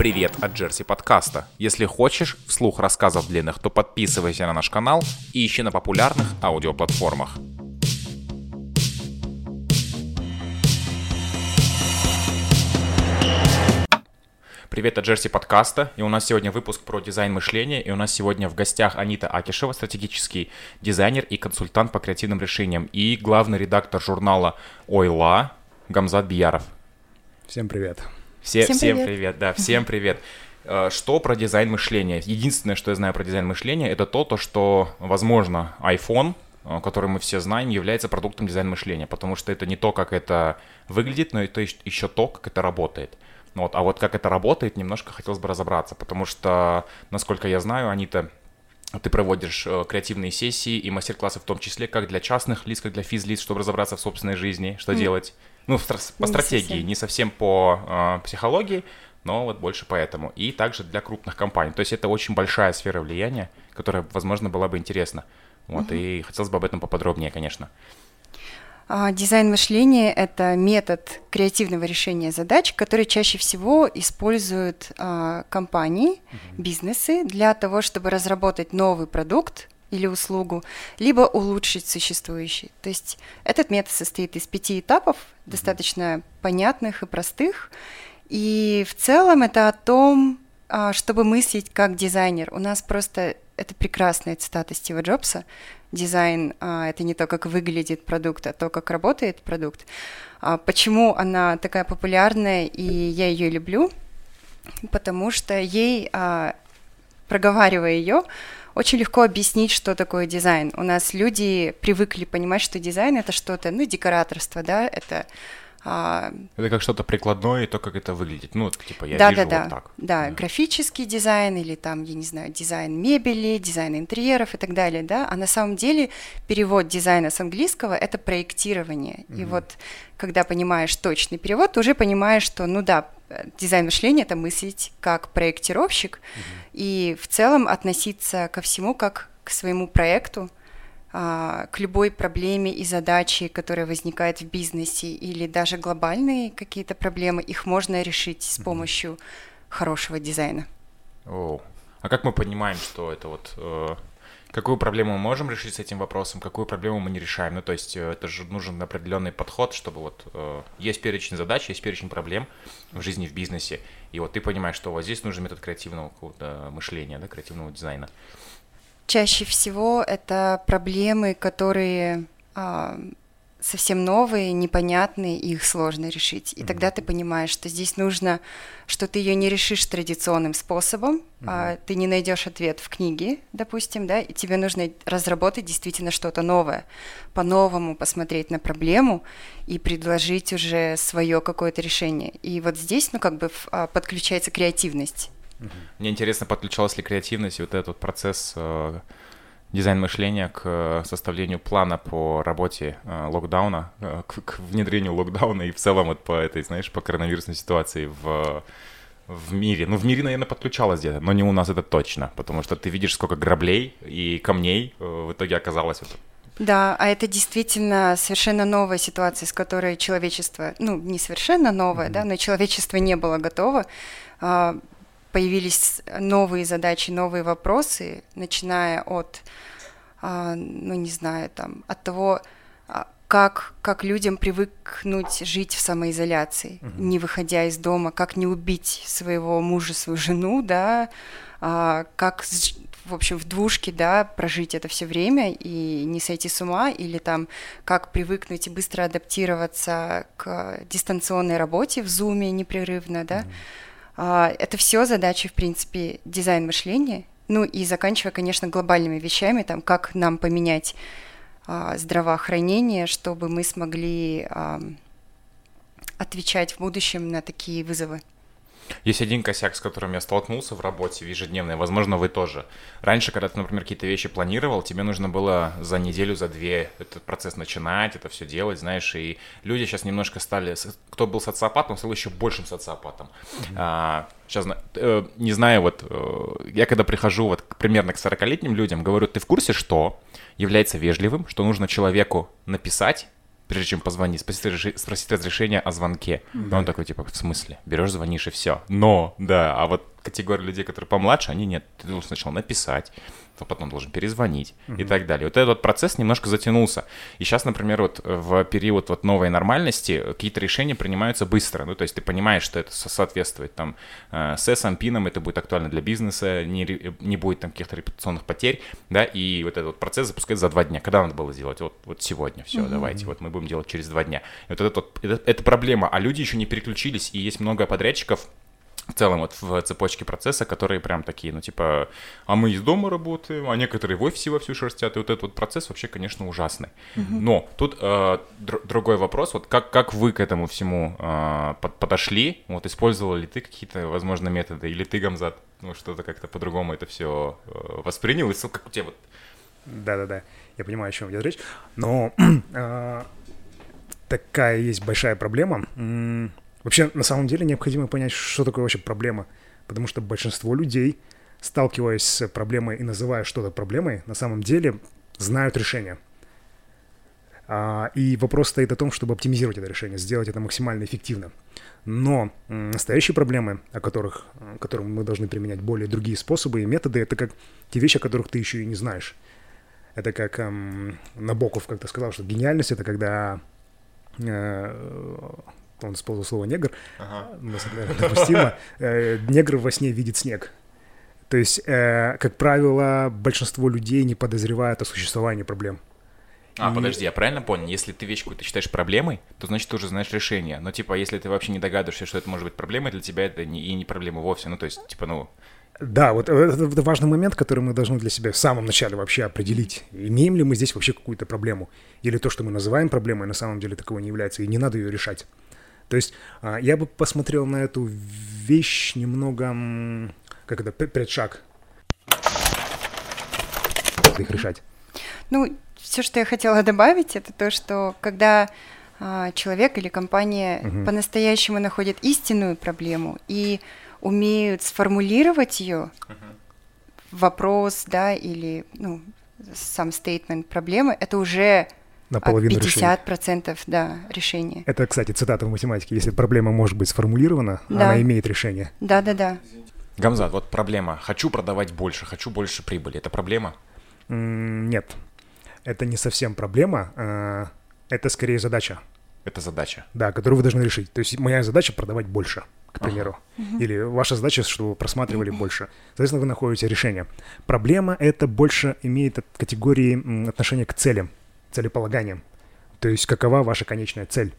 Привет от Джерси подкаста. Если хочешь вслух рассказов длинных, то подписывайся на наш канал и ищи на популярных аудиоплатформах. Привет от Джерси подкаста. И у нас сегодня выпуск про дизайн мышления. И у нас сегодня в гостях Анита Акишева, стратегический дизайнер и консультант по креативным решениям. И главный редактор журнала Ойла Гамзат Бияров. Всем привет. Все, всем, всем привет. привет, да, всем привет. Э, что про дизайн мышления? Единственное, что я знаю про дизайн мышления, это то, то что, возможно, iPhone, э, который мы все знаем, является продуктом дизайн мышления, потому что это не то, как это выглядит, но это еще то, как это работает. Вот, а вот как это работает, немножко хотелось бы разобраться, потому что, насколько я знаю, они-то ты проводишь э, креативные сессии и мастер-классы в том числе, как для частных лиц, как для физлиц, чтобы разобраться в собственной жизни, что mm. делать. Ну, по стратегии, совсем. не совсем по э, психологии, но вот больше поэтому. И также для крупных компаний. То есть это очень большая сфера влияния, которая, возможно, была бы интересна. Вот, угу. и хотелось бы об этом поподробнее, конечно. А, дизайн мышления – это метод креативного решения задач, который чаще всего используют а, компании, угу. бизнесы для того, чтобы разработать новый продукт, или услугу, либо улучшить существующий. То есть этот метод состоит из пяти этапов, достаточно понятных и простых. И в целом это о том, а, чтобы мыслить как дизайнер. У нас просто это прекрасная цитата Стива Джобса. Дизайн а, это не то, как выглядит продукт, а то, как работает продукт. А почему она такая популярная и я ее люблю? Потому что ей, проговаривая ее, очень легко объяснить, что такое дизайн. У нас люди привыкли понимать, что дизайн это что-то, ну, декораторство, да, это а... Это как что-то прикладное, и то, как это выглядит. Ну, типа, я да, вижу да, вот так. Да, да, графический дизайн или там, я не знаю, дизайн мебели, дизайн интерьеров и так далее, да. А на самом деле перевод дизайна с английского – это проектирование. Угу. И вот когда понимаешь точный перевод, уже понимаешь, что, ну да, дизайн мышления – это мыслить как проектировщик угу. и в целом относиться ко всему как к своему проекту – к любой проблеме и задаче, которая возникает в бизнесе, или даже глобальные какие-то проблемы, их можно решить с помощью хорошего дизайна. О, а как мы понимаем, что это вот э, какую проблему мы можем решить с этим вопросом, какую проблему мы не решаем? Ну, то есть э, это же нужен определенный подход, чтобы вот э, есть перечень задач, есть перечень проблем в жизни, в бизнесе, и вот ты понимаешь, что вот здесь нужен метод креативного мышления, да, креативного дизайна. Чаще всего это проблемы, которые а, совсем новые, непонятные, и их сложно решить. И mm-hmm. тогда ты понимаешь, что здесь нужно, что ты ее не решишь традиционным способом, mm-hmm. а, ты не найдешь ответ в книге, допустим, да, и тебе нужно разработать действительно что-то новое, по-новому посмотреть на проблему и предложить уже свое какое-то решение. И вот здесь, ну, как бы а, подключается креативность. Мне интересно, подключалась ли креативность и вот этот процесс э, дизайн мышления к э, составлению плана по работе э, локдауна, э, к, к внедрению локдауна и в целом вот по этой, знаешь, по коронавирусной ситуации в в мире. Ну, в мире, наверное, подключалась где-то, но не у нас это точно, потому что ты видишь, сколько граблей и камней э, в итоге оказалось. Вот. Да, а это действительно совершенно новая ситуация, с которой человечество, ну, не совершенно mm-hmm. да, но человечество не было готово. Появились новые задачи, новые вопросы, начиная от, а, ну не знаю, там, от того, а, как, как людям привыкнуть жить в самоизоляции, угу. не выходя из дома, как не убить своего мужа, свою жену, да, а, как, в общем, в двушке, да, прожить это все время и не сойти с ума, или там, как привыкнуть и быстро адаптироваться к дистанционной работе в зуме непрерывно, да, угу это все задачи, в принципе, дизайн мышления. Ну и заканчивая, конечно, глобальными вещами, там, как нам поменять а, здравоохранение, чтобы мы смогли а, отвечать в будущем на такие вызовы. Есть один косяк, с которым я столкнулся в работе в ежедневной, возможно, вы тоже. Раньше, когда ты, например, какие-то вещи планировал, тебе нужно было за неделю, за две этот процесс начинать, это все делать, знаешь, и люди сейчас немножко стали, кто был социопатом, стал еще большим социопатом. Mm-hmm. А, сейчас, э, не знаю, вот, э, я когда прихожу вот примерно к 40-летним людям, говорю, ты в курсе, что является вежливым, что нужно человеку написать, прежде чем позвонить, спросить, спросить разрешение о звонке. Да. Он такой, типа, в смысле? Берешь, звонишь и все. Но, да, а вот категория людей, которые помладше, они нет. Ты должен сначала написать, то потом должен перезвонить uh-huh. и так далее. Вот этот процесс немножко затянулся. И сейчас, например, вот в период вот новой нормальности какие-то решения принимаются быстро. Ну, то есть ты понимаешь, что это соответствует там э, с пином, это будет актуально для бизнеса, не, не будет там каких-то репутационных потерь, да, и вот этот вот процесс запускается за два дня. Когда надо было сделать? Вот, вот сегодня, все, uh-huh. давайте, вот мы будем делать через два дня. И вот это, вот, это, это проблема, а люди еще не переключились, и есть много подрядчиков, в целом вот в цепочке процесса, которые прям такие, ну типа, а мы из дома работаем, а некоторые в офисе вовсю шерстят, и вот этот вот процесс вообще, конечно, ужасный. Mm-hmm. Но тут э, др- другой вопрос, вот как, как вы к этому всему э, под, подошли, вот использовал ли ты какие-то, возможно, методы, или ты, Гамзат, ну что-то как-то по-другому это все э, воспринял, и как у тебя вот... Да-да-да, я понимаю, о чем идет речь, но э, такая есть большая проблема, Вообще, на самом деле, необходимо понять, что такое вообще проблема. Потому что большинство людей, сталкиваясь с проблемой и называя что-то проблемой, на самом деле знают решение. А, и вопрос стоит о том, чтобы оптимизировать это решение, сделать это максимально эффективно. Но настоящие проблемы, о которых, которым мы должны применять более другие способы и методы, это как те вещи, о которых ты еще и не знаешь. Это как эм, Набоков как-то сказал, что гениальность — это когда э, он использовал слово негр, ага. допустимо, э, негр во сне видит снег. То есть, э, как правило, большинство людей не подозревают о существовании проблем. А, и... подожди, я правильно понял? Если ты вещь какую-то считаешь проблемой, то значит ты уже знаешь решение. Но типа, если ты вообще не догадываешься, что это может быть проблемой, для тебя это не, и не проблема вовсе. Ну, то есть, типа, ну, да, вот это, это важный момент, который мы должны для себя в самом начале вообще определить. Имеем ли мы здесь вообще какую-то проблему? Или то, что мы называем проблемой, на самом деле таковой не является, и не надо ее решать. То есть а, я бы посмотрел на эту вещь немного, как это, предшаг. Их решать. Ну, все, что я хотела добавить, это то, что когда а, человек или компания угу. по-настоящему находит истинную проблему и умеют сформулировать ее, угу. вопрос, да, или ну, сам стейтмент проблемы, это уже наполовину 50% решения. 50% да, решения. Это, кстати, цитата в математике. Если проблема может быть сформулирована, да. она имеет решение. Да-да-да. Гамзат, вот проблема. Хочу продавать больше, хочу больше прибыли. Это проблема? Нет. Это не совсем проблема. А, это скорее задача. Это задача. Да, которую вы должны решить. То есть моя задача продавать больше, к примеру. Ага. Или ваша задача, чтобы вы просматривали больше. Соответственно, вы находите решение. Проблема это больше имеет от категории отношения к целям целеполаганием. То есть какова ваша конечная цель.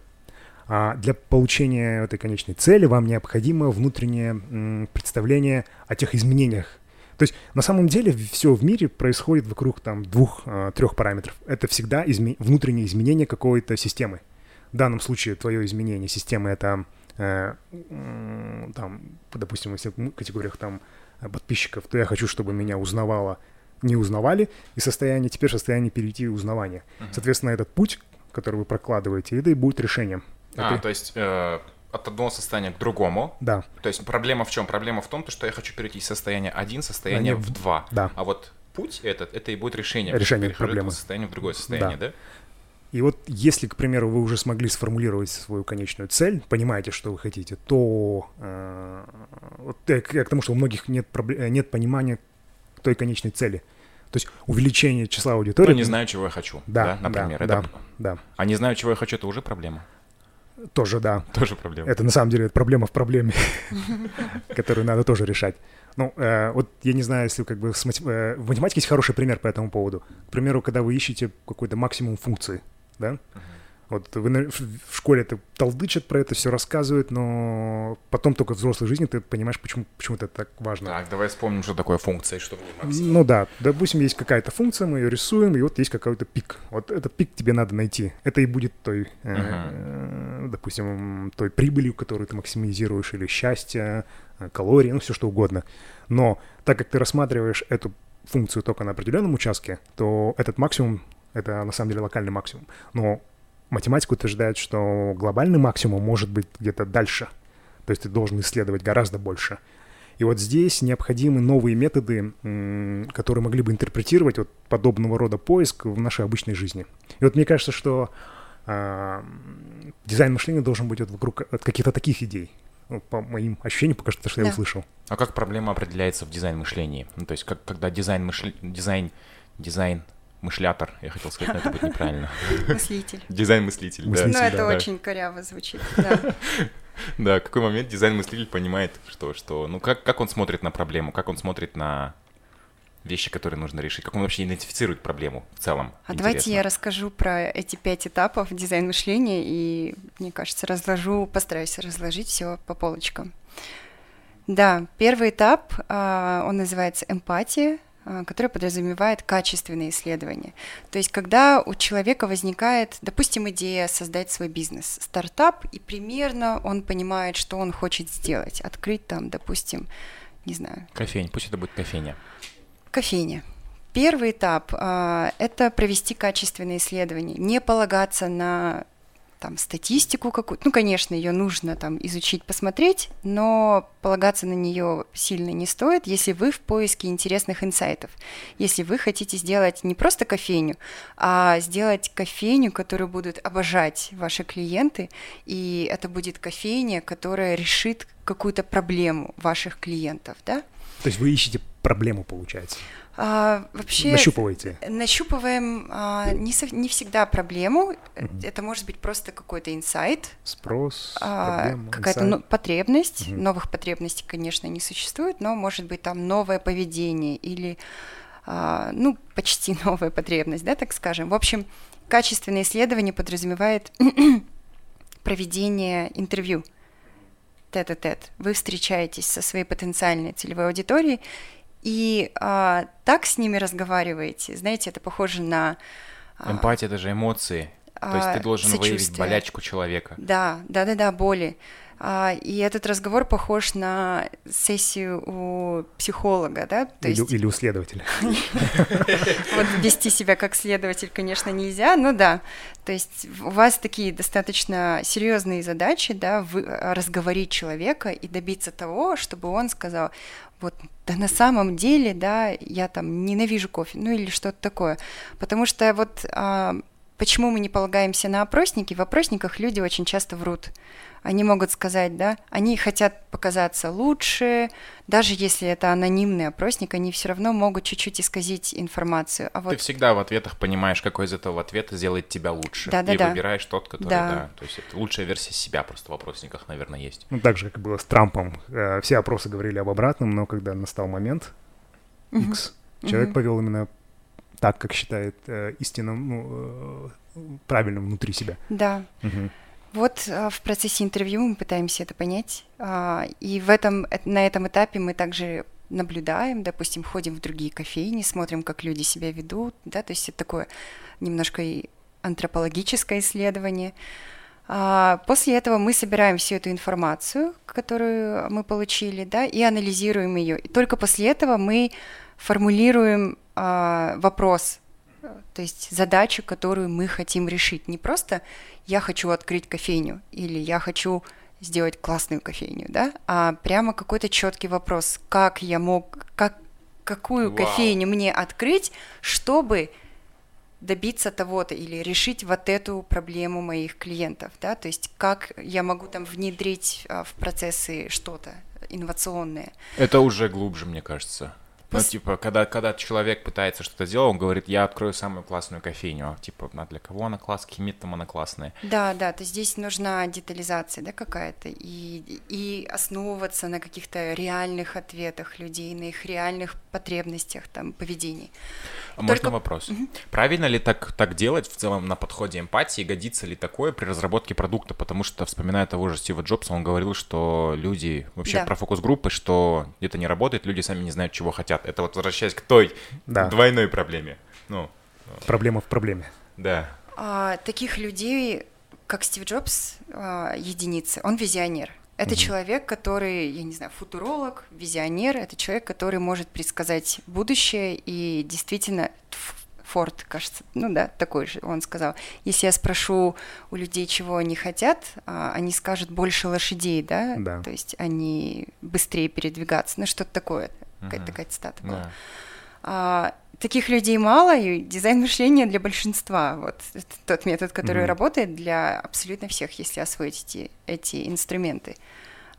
А для получения этой конечной цели вам необходимо внутреннее представление о тех изменениях. То есть на самом деле все в мире происходит вокруг там двух-трех а, параметров. Это всегда изме- внутреннее изменение какой-то системы. В данном случае твое изменение системы это э, там, допустим, если в категориях там подписчиков, то я хочу, чтобы меня узнавала не узнавали, и состояние, теперь состояние перейти в узнавание. Uh-huh. Соответственно, этот путь, который вы прокладываете, это и будет решением. А, это... то есть э, от одного состояния к другому. Да. То есть проблема в чем? Проблема в том, что я хочу перейти из состояния один состояние в два. Да. А вот путь этот, это и будет решение. Решение проблемы. состояние в другое состояние, да? да? И вот если, к примеру, вы уже смогли сформулировать свою конечную цель, понимаете, что вы хотите, то э, вот я, я к тому, что у многих нет, проблем, нет понимания той конечной цели. То есть увеличение числа аудитории. Ну, не знаю, чего я хочу. Да, да например. Да, это... да, да. А не знаю, чего я хочу, это уже проблема. Тоже, да. Тоже проблема. Это на самом деле проблема в проблеме, которую надо тоже решать. Ну, э, вот я не знаю, если как бы в математике есть хороший пример по этому поводу. К примеру, когда вы ищете какой-то максимум функции, да, вот вы в школе это толдычат про это, все рассказывают, но потом только в взрослой жизни ты понимаешь, почему, почему это так важно. Так, давай вспомним, что такое функция, что в ней Ну да, допустим, есть какая-то функция, мы ее рисуем, и вот есть какой-то пик. Вот этот пик тебе надо найти. Это и будет той, uh-huh. э, допустим, той прибылью, которую ты максимизируешь, или счастье, э, калории, ну все что угодно. Но так как ты рассматриваешь эту функцию только на определенном участке, то этот максимум это на самом деле локальный максимум. Но математика утверждает, что глобальный максимум может быть где-то дальше. То есть ты должен исследовать гораздо больше. И вот здесь необходимы новые методы, которые могли бы интерпретировать вот подобного рода поиск в нашей обычной жизни. И вот мне кажется, что А, дизайн мышления должен быть вот вокруг от каких-то таких идей. Ну, по моим ощущениям, пока что, что да. я услышал. А как проблема определяется в дизайн мышлении? Ну, то есть, как, когда дизайн мышления, дизайн, дизайн мышлятор, я хотел сказать, но это будет неправильно. Мыслитель. Дизайн-мыслитель, да. Ну, это очень коряво звучит, да. Да, в какой момент дизайн-мыслитель понимает, что, что, ну, как, как он смотрит на проблему, как он смотрит на вещи, которые нужно решить, как он вообще идентифицирует проблему в целом. А давайте я расскажу про эти пять этапов дизайн мышления и, мне кажется, разложу, постараюсь разложить все по полочкам. Да, первый этап, а, он называется эмпатия, а, которая подразумевает качественные исследования. То есть, когда у человека возникает, допустим, идея создать свой бизнес, стартап, и примерно он понимает, что он хочет сделать, открыть там, допустим, не знаю. Кофейня, пусть это будет кофейня. Кофейня. Первый этап а, это провести качественные исследования, не полагаться на там статистику какую-то. Ну, конечно, ее нужно там изучить, посмотреть, но полагаться на нее сильно не стоит, если вы в поиске интересных инсайтов. Если вы хотите сделать не просто кофейню, а сделать кофейню, которую будут обожать ваши клиенты, и это будет кофейня, которая решит какую-то проблему ваших клиентов, да? То есть вы ищете проблему, получается? А, вообще нащупываете? Нащупываем а, не, со, не всегда проблему. Mm-hmm. Это может быть просто какой-то инсайт. Спрос, а, какая-то ну, потребность. Mm-hmm. Новых потребностей, конечно, не существует, но может быть там новое поведение или а, ну почти новая потребность, да, так скажем. В общем, качественное исследование подразумевает проведение интервью тет-а-тет. Вы встречаетесь со своей потенциальной целевой аудиторией и а, так с ними разговариваете. Знаете, это похоже на... А, Эмпатия — это же эмоции. То есть ты а, должен выявить болячку человека. Да, да, да, да, боли. А, и этот разговор похож на сессию у психолога, да? То или, есть... или у следователя. Вот вести себя как следователь, конечно, нельзя, но да. То есть у вас такие достаточно серьезные задачи, да, разговорить человека и добиться того, чтобы он сказал, вот, да на самом деле, да, я там ненавижу кофе, ну или что-то такое. Потому что вот а, почему мы не полагаемся на опросники? В опросниках люди очень часто врут они могут сказать, да, они хотят показаться лучше, даже если это анонимный опросник, они все равно могут чуть-чуть исказить информацию. А вот... Ты всегда в ответах понимаешь, какой из этого ответа сделает тебя лучше. Да, да, и да. выбираешь тот, который, да. да. То есть это лучшая версия себя просто в опросниках, наверное, есть. Ну, так же, как и было с Трампом. Э, все опросы говорили об обратном, но когда настал момент X, угу. человек угу. повел именно так, как считает э, истинным, ну, э, правильным внутри себя. Да. Угу. Вот а, в процессе интервью мы пытаемся это понять, а, и в этом, на этом этапе мы также наблюдаем, допустим, ходим в другие кофейни, смотрим, как люди себя ведут, да, то есть это такое немножко и антропологическое исследование. А, после этого мы собираем всю эту информацию, которую мы получили, да, и анализируем ее. И только после этого мы формулируем вопрос, то есть задачу, которую мы хотим решить. Не просто я хочу открыть кофейню или я хочу сделать классную кофейню, да, а прямо какой-то четкий вопрос, как я мог, как, какую Вау. кофейню мне открыть, чтобы добиться того-то или решить вот эту проблему моих клиентов, да, то есть как я могу там внедрить а, в процессы что-то инновационное. Это уже глубже, мне кажется. Ну, типа, когда, когда человек пытается что-то сделать, он говорит, я открою самую классную кофейню. А, типа, а для кого она классная, какие там она классная? Да, да, то здесь нужна детализация, да, какая-то, и, и основываться на каких-то реальных ответах людей, на их реальных потребностях, там, поведении. А Только... можно вопрос? Угу. Правильно ли так, так делать в целом на подходе эмпатии? Годится ли такое при разработке продукта? Потому что, вспоминая того же Стива Джобса, он говорил, что люди, вообще да. про фокус-группы, что это не работает, люди сами не знают, чего хотят. Это вот возвращаясь к той да. двойной проблеме. Ну, Проблема в проблеме. Да. А, таких людей, как Стив Джобс, а, единицы. Он визионер. Это угу. человек, который, я не знаю, футуролог, визионер. Это человек, который может предсказать будущее и действительно Форд, кажется, ну да, такой же, он сказал. Если я спрошу у людей, чего они хотят, а, они скажут больше лошадей, да? да. То есть они быстрее передвигаться, ну что-то такое, какая-то такая цитата была. Да. А, таких людей мало, и дизайн мышления для большинства. Вот тот метод, который mm-hmm. работает для абсолютно всех, если освоить эти, эти инструменты.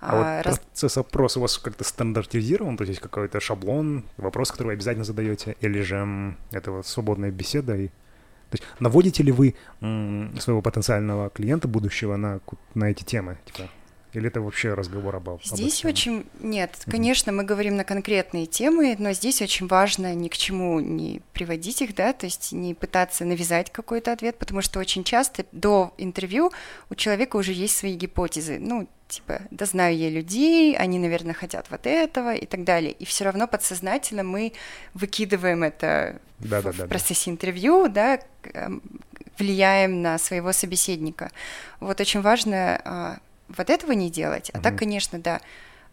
А, а вот раз... процесс опроса у вас как-то стандартизирован? То есть есть какой-то шаблон, вопрос, который вы обязательно задаете, или же это вот свободная беседа? И... То есть наводите ли вы своего потенциального клиента будущего на, на эти темы? Типа, или это вообще разговор об Здесь об очень... Нет, конечно, мы говорим на конкретные темы, но здесь очень важно ни к чему не приводить их, да, то есть не пытаться навязать какой-то ответ, потому что очень часто до интервью у человека уже есть свои гипотезы. Ну, типа, да знаю я людей, они, наверное, хотят вот этого и так далее. И все равно подсознательно мы выкидываем это да, в, да, да, в процессе да. интервью, да, эм, влияем на своего собеседника. Вот очень важно а, вот этого не делать. А mm так, конечно, да,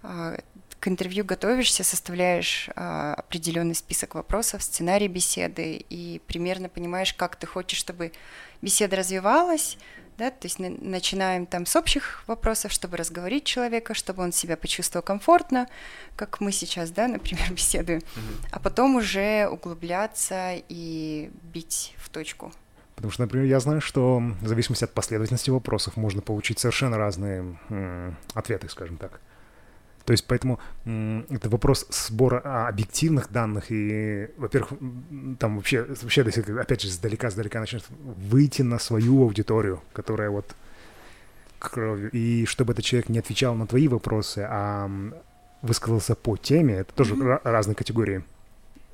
а, к интервью готовишься, составляешь а, определенный список вопросов, сценарий беседы и примерно понимаешь, как ты хочешь, чтобы беседа развивалась, да, то есть начинаем там с общих вопросов, чтобы разговорить человека, чтобы он себя почувствовал комфортно, как мы сейчас, да, например, беседуем, mm-hmm. а потом уже углубляться и бить в точку. Потому что, например, я знаю, что в зависимости от последовательности вопросов можно получить совершенно разные м, ответы, скажем так. То есть поэтому это вопрос сбора а, объективных данных и, во-первых, там вообще, вообще опять же, издалека-издалека начнет выйти на свою аудиторию, которая вот кровью, и чтобы этот человек не отвечал на твои вопросы, а высказался по теме, это тоже mm-hmm. разные категории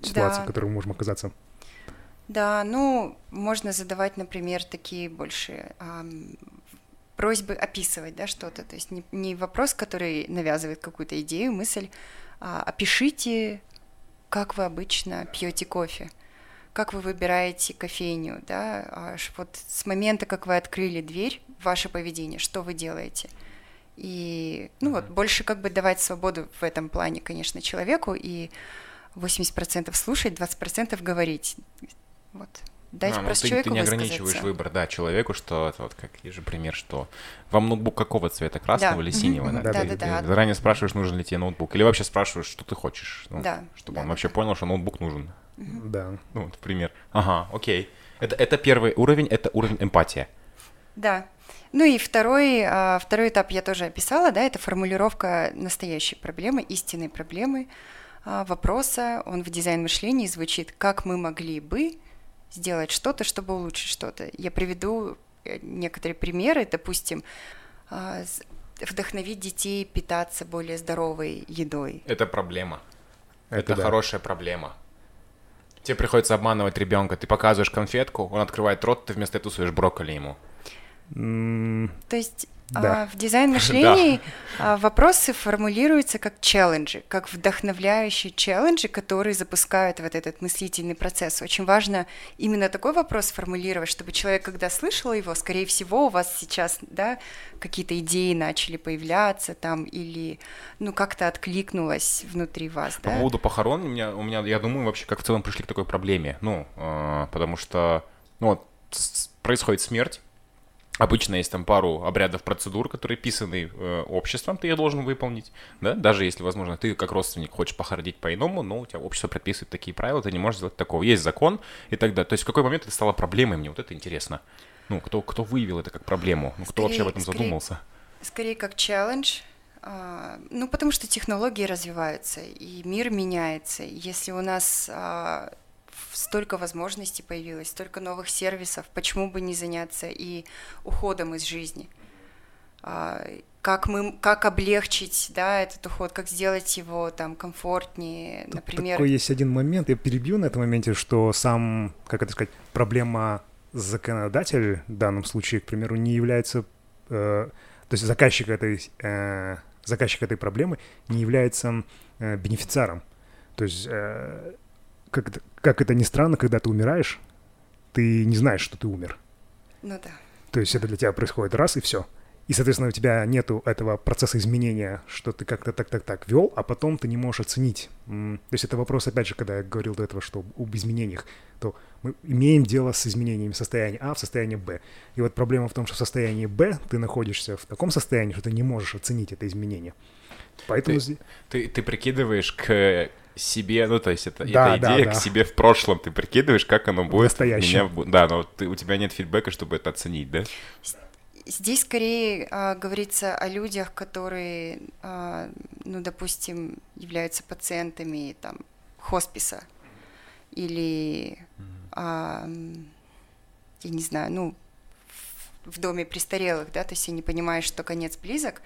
ситуаций, да. в которых мы можем оказаться. Да, ну, можно задавать, например, такие больше эм, просьбы описывать да, что-то. То есть не, не вопрос, который навязывает какую-то идею, мысль, а опишите, как вы обычно пьете кофе, как вы выбираете кофейню, да, а вот с момента, как вы открыли дверь, ваше поведение, что вы делаете. И, ну вот, больше как бы давать свободу в этом плане, конечно, человеку, и 80% слушать, 20% говорить. Вот дать а, ну, ты, человеку ты не ограничиваешь выбор, да, человеку, что это вот как есть же пример, что вам ноутбук какого цвета, красного да. или синего? Да, да, да, да, да. Заранее спрашиваешь, нужен ли тебе ноутбук, или вообще спрашиваешь, что ты хочешь, ну, да, чтобы да, он вообще понял, что ноутбук нужен. Да. Ну, вот пример. Ага, окей. Это, это первый уровень, это уровень эмпатия. Да. Ну и второй, а, второй этап я тоже описала, да, это формулировка настоящей проблемы, истинной проблемы, а, вопроса. Он в дизайн мышления звучит, как мы могли бы сделать что-то, чтобы улучшить что-то. Я приведу э, некоторые примеры, допустим, а, вдохновить детей питаться более здоровой едой. Это проблема. Это, Это да. хорошая проблема. Тебе приходится обманывать ребенка. Ты показываешь конфетку, он открывает рот, ты вместо этого суешь брокколи ему. То есть да. А, в дизайн-мышлении да. вопросы формулируются как челленджи, как вдохновляющие челленджи, которые запускают вот этот мыслительный процесс. Очень важно именно такой вопрос формулировать, чтобы человек, когда слышал его, скорее всего, у вас сейчас да, какие-то идеи начали появляться там или ну как-то откликнулось внутри вас. По да? поводу похорон, у меня, у меня, я думаю, вообще как в целом пришли к такой проблеме. Ну, э, потому что ну, вот, происходит смерть, Обычно есть там пару обрядов, процедур, которые писаны э, обществом, ты их должен выполнить, да, даже если, возможно, ты как родственник хочешь похоронить по-иному, но у тебя общество прописывает такие правила, ты не можешь сделать такого. Есть закон и так далее. То есть в какой момент это стало проблемой, мне вот это интересно. Ну, кто, кто выявил это как проблему? Ну, кто вообще об этом скорее, задумался? Скорее как челлендж, а, ну, потому что технологии развиваются, и мир меняется. Если у нас а, столько возможностей появилось, столько новых сервисов, почему бы не заняться и уходом из жизни? А, как мы, как облегчить, да, этот уход, как сделать его там комфортнее, Тут например. Такой есть один момент, я перебью на этом моменте, что сам, как это сказать, проблема законодатель в данном случае, к примеру, не является, э, то есть заказчик этой, э, заказчик этой проблемы не является э, бенефициаром. То есть э, как это, как это ни странно, когда ты умираешь, ты не знаешь, что ты умер. Ну да. То есть это для тебя происходит раз и все. И, соответственно, у тебя нету этого процесса изменения, что ты как-то так-так-так вел, а потом ты не можешь оценить. То есть это вопрос, опять же, когда я говорил до этого, что об изменениях, то мы имеем дело с изменениями состояния А в состояние Б. И вот проблема в том, что в состоянии Б ты находишься в таком состоянии, что ты не можешь оценить это изменение. Поэтому... Ты, ты, ты прикидываешь к себе, ну то есть это, Да, это да, идея да. к себе в прошлом, ты прикидываешь, как оно будет. настоящем. меня да, но ты, у тебя нет фидбэка, чтобы это оценить, да? Здесь скорее а, говорится о людях, которые, а, ну, допустим, являются пациентами там хосписа или, а, я не знаю, ну, в- в доме престарелых, да, то есть они понимают, что конец близок,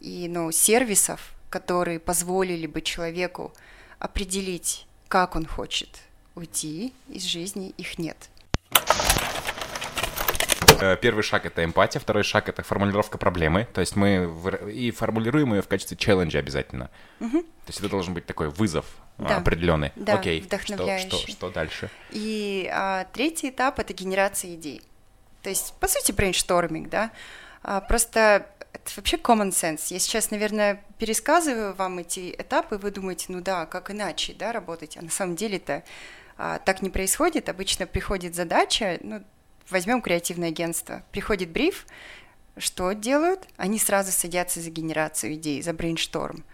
и, ну, сервисов, которые позволили бы человеку определить, как он хочет уйти из жизни, их нет. Э, Первый шаг — это эмпатия, второй шаг — это формулировка проблемы. То есть мы и формулируем ее в качестве челленджа обязательно. То есть это должен быть такой вызов а, Да. определенный. Да, Окей, что, что, вдохновляющий. что дальше? И а, третий этап это генерация идей. То есть, по сути, brainstorming, да. А, просто это вообще common sense. Я сейчас, наверное, пересказываю вам эти этапы, вы думаете, ну да, как иначе, да, работать. А на самом деле-то а, так не происходит. Обычно приходит задача, ну, возьмем креативное агентство, приходит бриф, что делают? Они сразу садятся за генерацию идей, за брейншторм.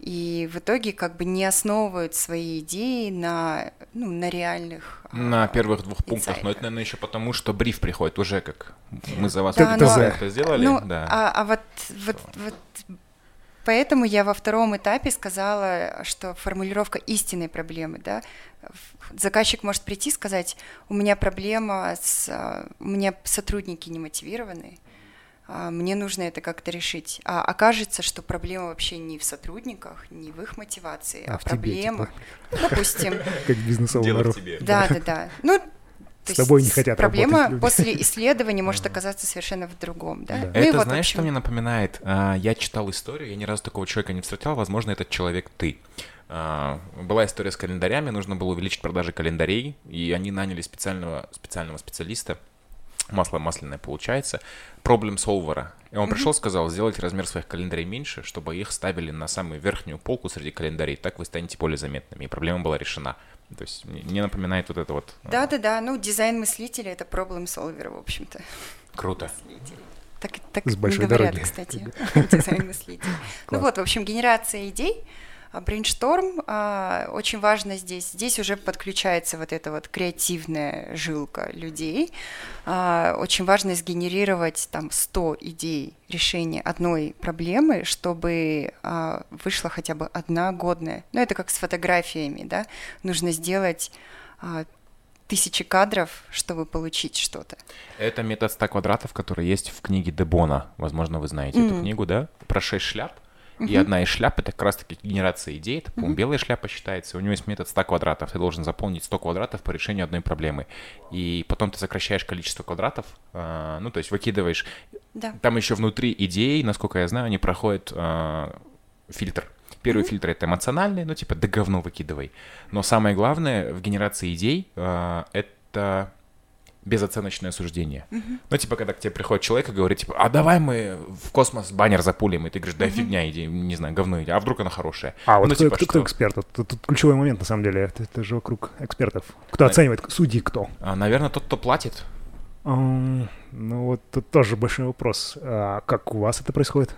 И в итоге как бы не основывают свои идеи на, ну, на реальных... На а, первых двух пунктах, но инсайтах. это, наверное, еще потому, что бриф приходит уже как мы за вас Да, это но- это сделали, Ну, да. а, а вот, вот, вот поэтому я во втором этапе сказала, что формулировка истинной проблемы, да, заказчик может прийти и сказать, у меня проблема с, а, у меня сотрудники не мотивированы, мне нужно это как-то решить. А окажется, что проблема вообще не в сотрудниках, не в их мотивации, А а, в тебе, проблема, типа. допустим, Как бизнесовый Дело в народ. тебе. да, да, да. Ну, то С тобой не хотят Проблема работать люди. после исследования может оказаться совершенно в другом, да? Да. Ну это вот, знаешь, общем, что мне напоминает? А, Я читал историю, я ни разу такого человека не встречал, возможно, этот человек ты. А, Была история с календарями, нужно было увеличить продажи календарей, и они наняли специального, специального специалиста, масло масляное получается, проблем солвера. И он пришел, сказал, сделайте размер своих календарей меньше, чтобы их ставили на самую верхнюю полку среди календарей, так вы станете более заметными. И проблема была решена. То есть мне мне напоминает вот это вот. а, Да, да, да. Ну, дизайн мыслителя это problem solver, в общем-то. Круто. Так, так С не большой говорят, дороги. кстати, дизайн мыслителя. Ну вот, в общем, генерация идей, брейншторм а, очень важно здесь. Здесь уже подключается вот эта вот креативная жилка людей. А, очень важно сгенерировать там 100 идей решения одной проблемы, чтобы а, вышла хотя бы одна годная. Ну, это как с фотографиями, да? Нужно сделать а, тысячи кадров, чтобы получить что-то. Это метод 100 квадратов, который есть в книге Дебона. Возможно, вы знаете эту Мгм. книгу, да? Про 6 шляп. И одна из шляп это как раз-таки генерация идей. Это, по-моему, белая шляпа считается. У него есть метод 100 квадратов. Ты должен заполнить 100 квадратов по решению одной проблемы. И потом ты сокращаешь количество квадратов. а, ну, то есть выкидываешь. Да. Там еще внутри идей, насколько я знаю, они проходят а, фильтр. Первый фильтр это эмоциональный, ну типа да говно выкидывай. Но самое главное в генерации идей а, это безоценочное суждение. Ну, типа, когда к тебе приходит человек и говорит, типа, а давай мы в космос баннер запулим, и ты говоришь, да фигня иди, не знаю, говно иди, а вдруг она хорошая? А вот ну, кто, типа, кто- кто что? эксперт? Вот Тут, тут ключевой момент, на самом деле. Это, это же вокруг экспертов. Кто Да. оценивает? Судьи кто? А, наверное, тот, кто платит. Ам, Ну вот тут тоже большой вопрос. А как у вас это происходит?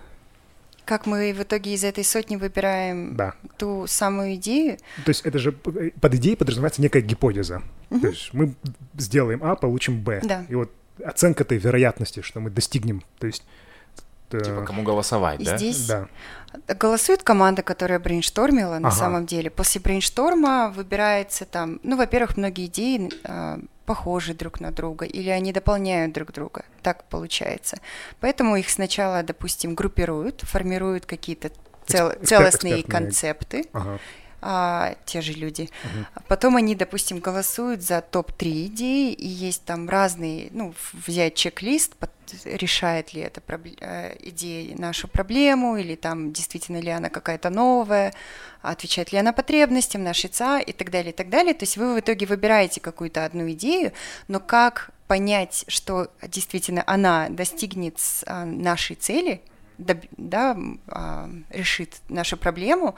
Как мы в итоге из этой сотни выбираем Да. ту самую идею? То есть это же п- под идеей подразумевается некая гипотеза. То есть мы сделаем А, получим Б. Да. И вот оценка этой вероятности, что мы достигнем. То есть... э, Типа, кому голосовать, И да? здесь Да. Голосует команда, которая брейнштормила на Ага. самом деле. После брейншторма выбирается там, ну, во-первых, многие идеи а, похожи друг на друга, или они дополняют друг друга. Так получается. Поэтому их сначала, допустим, группируют, формируют какие-то цел- целостные экспертные. концепты, Ага. а, те же люди. А Потом они, допустим, голосуют за топ-3 идеи, и есть там разные, ну, взять чек-лист, решает ли эта э, идея нашу проблему, или там действительно ли она какая-то новая, отвечает ли она потребностям нашей ЦА и так далее, и так далее. То есть вы в итоге выбираете какую-то одну идею, но как понять, что действительно она достигнет а, нашей цели, да, а, решит нашу проблему,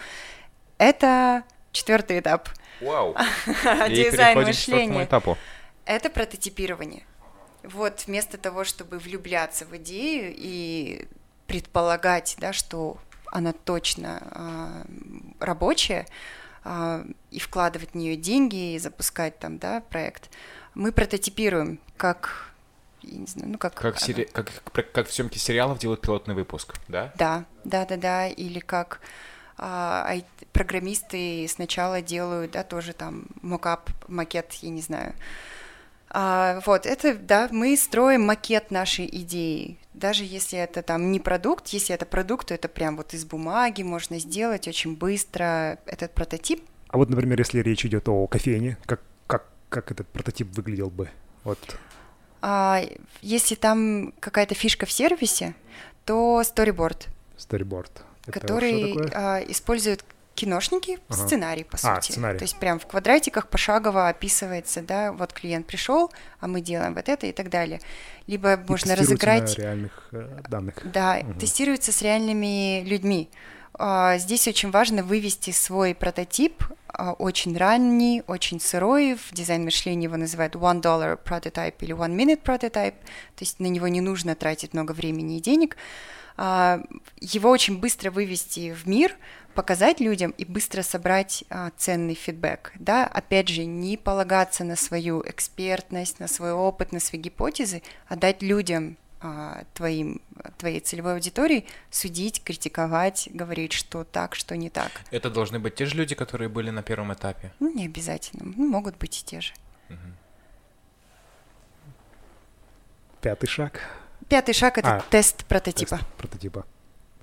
это четвертый этап. Вау. И Дизайн переходим к четвертому мышления. этапу. Это прототипирование. Вот вместо того, чтобы влюбляться в идею и предполагать, да, что она точно а, рабочая, а, и вкладывать в нее деньги и запускать там, да, проект. Мы прототипируем, как я не знаю, ну как... Как, сери... как, как, как в съемке сериалов делают пилотный выпуск, да? Да, да, да, да, или как а, программисты сначала делают, да, тоже там мокап, макет, я не знаю. А, вот, это, да, мы строим макет нашей идеи. Даже если это там не продукт, если это продукт, то это прям вот из бумаги можно сделать очень быстро этот прототип. А вот, например, если речь идет о кофейне, как, как, как этот прототип выглядел бы? Вот. А, если там какая-то фишка в сервисе, то storyboard. Storyboard. который а, использует киношники, ага. сценарий, по а, сути. Сценарий. То есть прям в квадратиках пошагово описывается, да, вот клиент пришел, а мы делаем вот это и так далее. Либо и можно разыграть... на реальных э, данных. Да, угу. тестируется с реальными людьми. А, здесь очень важно вывести свой прототип, а, очень ранний, очень сырой. В дизайн мышления его называют one dollar prototype или one minute prototype. То есть на него не нужно тратить много времени и денег. А, его очень быстро вывести в мир, показать людям и быстро собрать а, ценный фидбэк. Да? Опять же, не полагаться на свою экспертность, на свой опыт, на свои гипотезы, а дать людям а, твоим, твоей целевой аудитории судить, критиковать, говорить, что так, что не так. Это должны быть те же люди, которые были на первом этапе? Ну, не обязательно. Ну, могут быть и те же. Угу. Пятый шаг. Пятый шаг — это а, тест прототипа. Тест прототипа.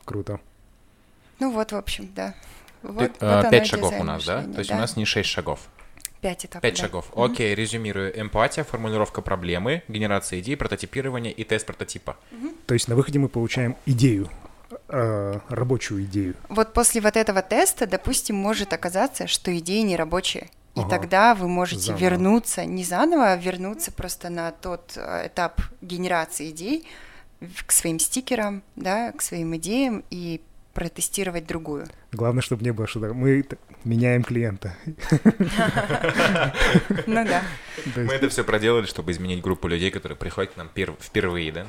Круто. Ну вот, в общем, да. Вот, Ты, вот пять шагов у нас, да? То есть да. у нас не шесть шагов. Пять этапов. Пять да. шагов. Угу. Окей, резюмирую. Эмпатия, формулировка проблемы, генерация идей, прототипирование и тест прототипа. Угу. То есть на выходе мы получаем идею, э, рабочую идею. Вот после вот этого теста, допустим, может оказаться, что идея не рабочая. И ага. тогда вы можете заново. вернуться, не заново, а вернуться просто на тот э, этап генерации идей к своим стикерам, да, к своим идеям и протестировать другую. Главное, чтобы не было, что мы меняем клиента. Ну да. Мы это все проделали, чтобы изменить группу людей, которые приходят к нам впервые, да,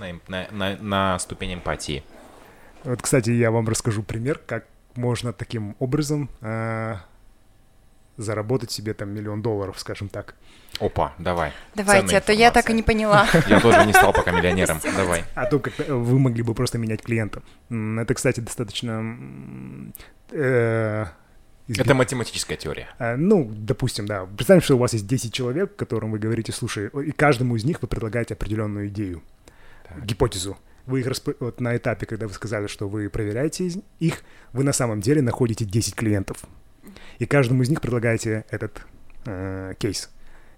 на ступень эмпатии. Вот, кстати, я вам расскажу пример, как можно таким образом а, заработать себе там миллион долларов, скажем так. Опа, давай. Давайте, а то я так и не поняла. Я тоже не стал пока миллионером. Давай. А то как вы могли бы просто менять клиента. Это, кстати, достаточно... Э, Это математическая теория. Э, ну, допустим, да. Представим, что у вас есть 10 человек, которым вы говорите, слушай, и каждому из них вы предлагаете определенную идею, так. гипотезу. Вы их расп... вот на этапе, когда вы сказали, что вы проверяете их, вы на самом деле находите 10 клиентов и каждому из них предлагаете этот э, кейс.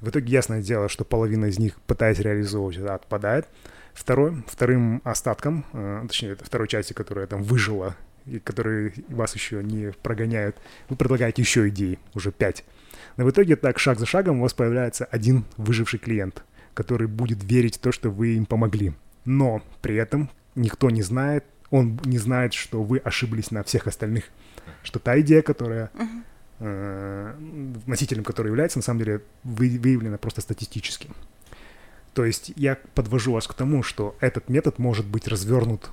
В итоге ясное дело, что половина из них, пытаясь реализовывать это, отпадает. Второй, вторым остатком, э, точнее, второй части, которая там выжила, и которые вас еще не прогоняют, вы предлагаете еще идеи, уже пять. Но в итоге так шаг за шагом у вас появляется один выживший клиент, который будет верить в то, что вы им помогли. Но при этом никто не знает, он не знает, что вы ошиблись на всех остальных, что та идея, которая uh-huh Э, носителем который является, на самом деле выявлено просто статистически. То есть я подвожу вас к тому, что этот метод может быть развернут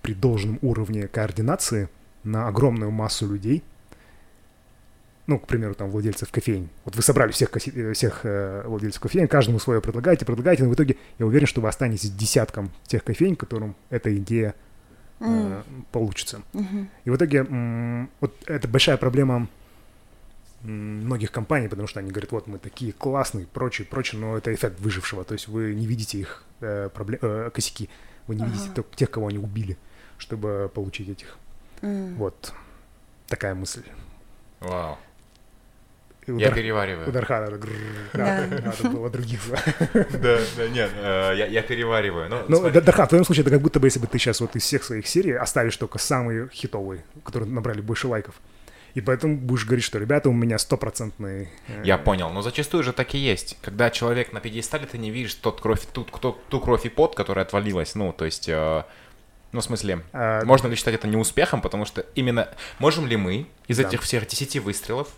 при должном уровне координации на огромную массу людей. Ну, к примеру, там, владельцев кофейн. Вот вы собрали всех, э, всех э, владельцев кофейн, каждому свое предлагаете, предлагаете, но в итоге я уверен, что вы останетесь десятком тех кофейн, которым эта идея mm. получится. Mm-hmm. И в итоге вот это большая проблема многих компаний, потому что они говорят, вот мы такие классные, прочее, прочее, но это эффект выжившего, то есть вы не видите их э, проблем, э, косяки, вы не ага. видите тех, кого они убили, чтобы получить этих. Mm. Вот такая мысль. Вау. Удар, я перевариваю. Удар Хана, да. надо было других. Да, да, нет, э, я перевариваю. Ну, Дархан, в твоем случае это как будто бы, если бы ты сейчас вот из всех своих серий оставишь только самые хитовые, которые набрали больше лайков. И поэтому будешь говорить, что ребята, у меня стопроцентные... Э, Я понял, но зачастую же так и есть. Когда человек на пьедестале, ты не видишь тот кровь, ту, ту, ту кровь и пот, которая отвалилась. Ну, то есть... Э, ну, в смысле, а, можно ли считать это неуспехом, потому что именно... Можем ли мы из да. этих всех 10 выстрелов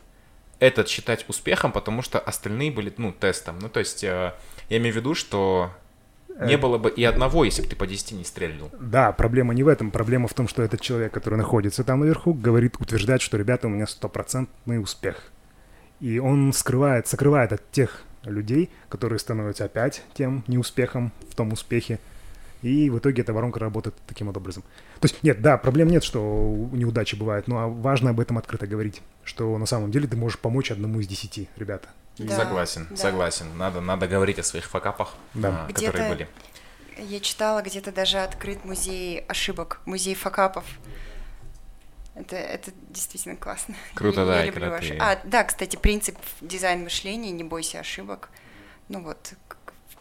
этот считать успехом, потому что остальные были, ну, тестом. Ну, то есть, э, я имею в виду, что не э, было бы и одного, если бы ты по 10 не стрельнул. Да, проблема не в этом. Проблема в том, что этот человек, который находится там наверху, говорит, утверждает, что, ребята, у меня стопроцентный успех. И он скрывает, сокрывает от тех людей, которые становятся опять тем неуспехом в том успехе. И в итоге эта воронка работает таким вот образом. То есть, нет, да, проблем нет, что неудачи бывают, но важно об этом открыто говорить, что на самом деле ты можешь помочь одному из десяти, ребята. Да, согласен, да. согласен. Надо, надо говорить о своих факапах, да. а, которые были. Я читала, где-то даже открыт музей ошибок, музей факапов. Это, это действительно классно. Круто, я, да, я люблю ваш... А, да, кстати, принцип дизайн мышления, не бойся ошибок. Ну вот,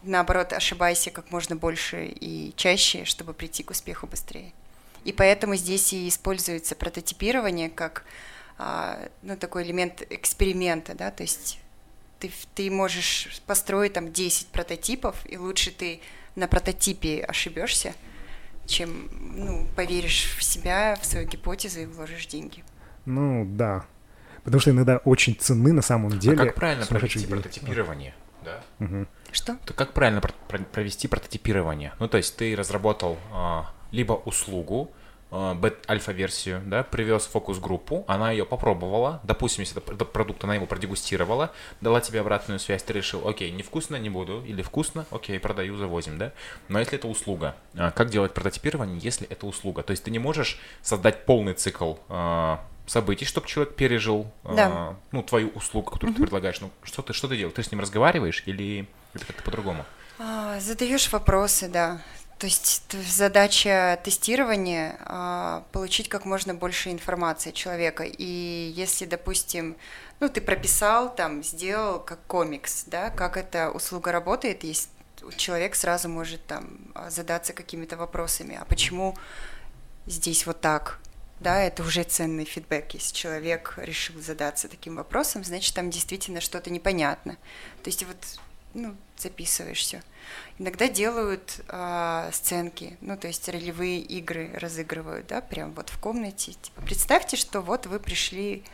наоборот, ошибайся как можно больше и чаще, чтобы прийти к успеху быстрее. И поэтому здесь и используется прототипирование как а, ну, такой элемент эксперимента, да, то есть ты, ты можешь построить там 10 прототипов, и лучше ты на прототипе ошибешься, чем ну, поверишь в себя, в свою гипотезу и вложишь деньги. Ну да. Потому что иногда очень ценны на самом деле. А как правильно провести прототипирование? Да. Угу. Что? То как правильно провести прототипирование? Ну, то есть ты разработал а, либо услугу, Э, альфа-версию, да, привез фокус-группу, она ее попробовала, допустим, если это продукт, она его продегустировала, дала тебе обратную связь, ты решил, окей, невкусно, не буду, или вкусно, окей, продаю, завозим, да. Но если это услуга, э, как делать прототипирование, если это услуга? То есть ты не можешь создать полный цикл э, событий, чтобы человек пережил да. ну, твою услугу, которую угу. ты предлагаешь. Ну, что ты, что ты делаешь? Ты с ним разговариваешь или это как-то по-другому? А, задаешь вопросы, да. То есть задача тестирования а, получить как можно больше информации человека. И если, допустим, ну ты прописал там, сделал как комикс, да, как эта услуга работает, есть человек сразу может там а, задаться какими-то вопросами, а почему здесь вот так, да, это уже ценный фидбэк. Если человек решил задаться таким вопросом, значит, там действительно что-то непонятно. То есть вот, ну, записываешь все. Иногда делают э, сценки, ну, то есть ролевые игры разыгрывают, да, прям вот в комнате. Типа, представьте, что вот вы пришли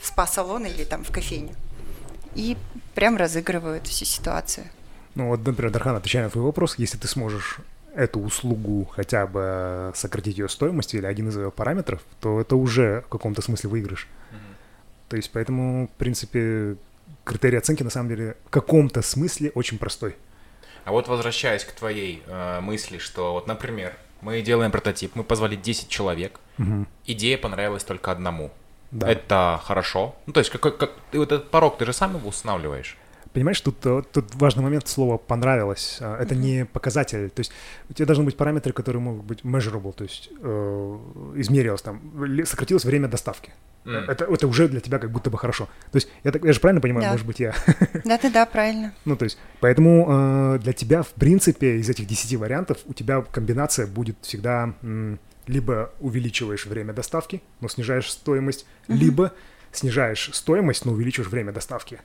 в спа-салон или там в кофейню, и прям разыгрывают всю ситуацию. Ну вот, например, Дархан, отвечая на твой вопрос, если ты сможешь эту услугу хотя бы сократить ее стоимость или один из ее параметров, то это уже в каком-то смысле выигрыш. Mm-hmm. То есть поэтому, в принципе, критерий оценки на самом деле в каком-то смысле очень простой. А вот возвращаясь к твоей э, мысли, что вот, например, мы делаем прототип, мы позвали 10 человек, угу. идея понравилась только одному. Да. Это хорошо. Ну, то есть, какой, как, ты вот этот порог, ты же сам его устанавливаешь. Понимаешь, тут, э, тут важный момент слова «понравилось». А, это mm-hmm. не показатель. То есть у тебя должны быть параметры, которые могут быть measurable, то есть э, измерилось там, сократилось время доставки. Mm. Это, это уже для тебя как будто бы хорошо. То есть я, так, я же правильно понимаю, да. может быть, я... Да-да-да, правильно. Ну, то есть, поэтому э, для тебя, в принципе, из этих 10 вариантов у тебя комбинация будет всегда м, либо увеличиваешь время доставки, но снижаешь стоимость, mm-hmm. либо снижаешь стоимость, но увеличиваешь время доставки.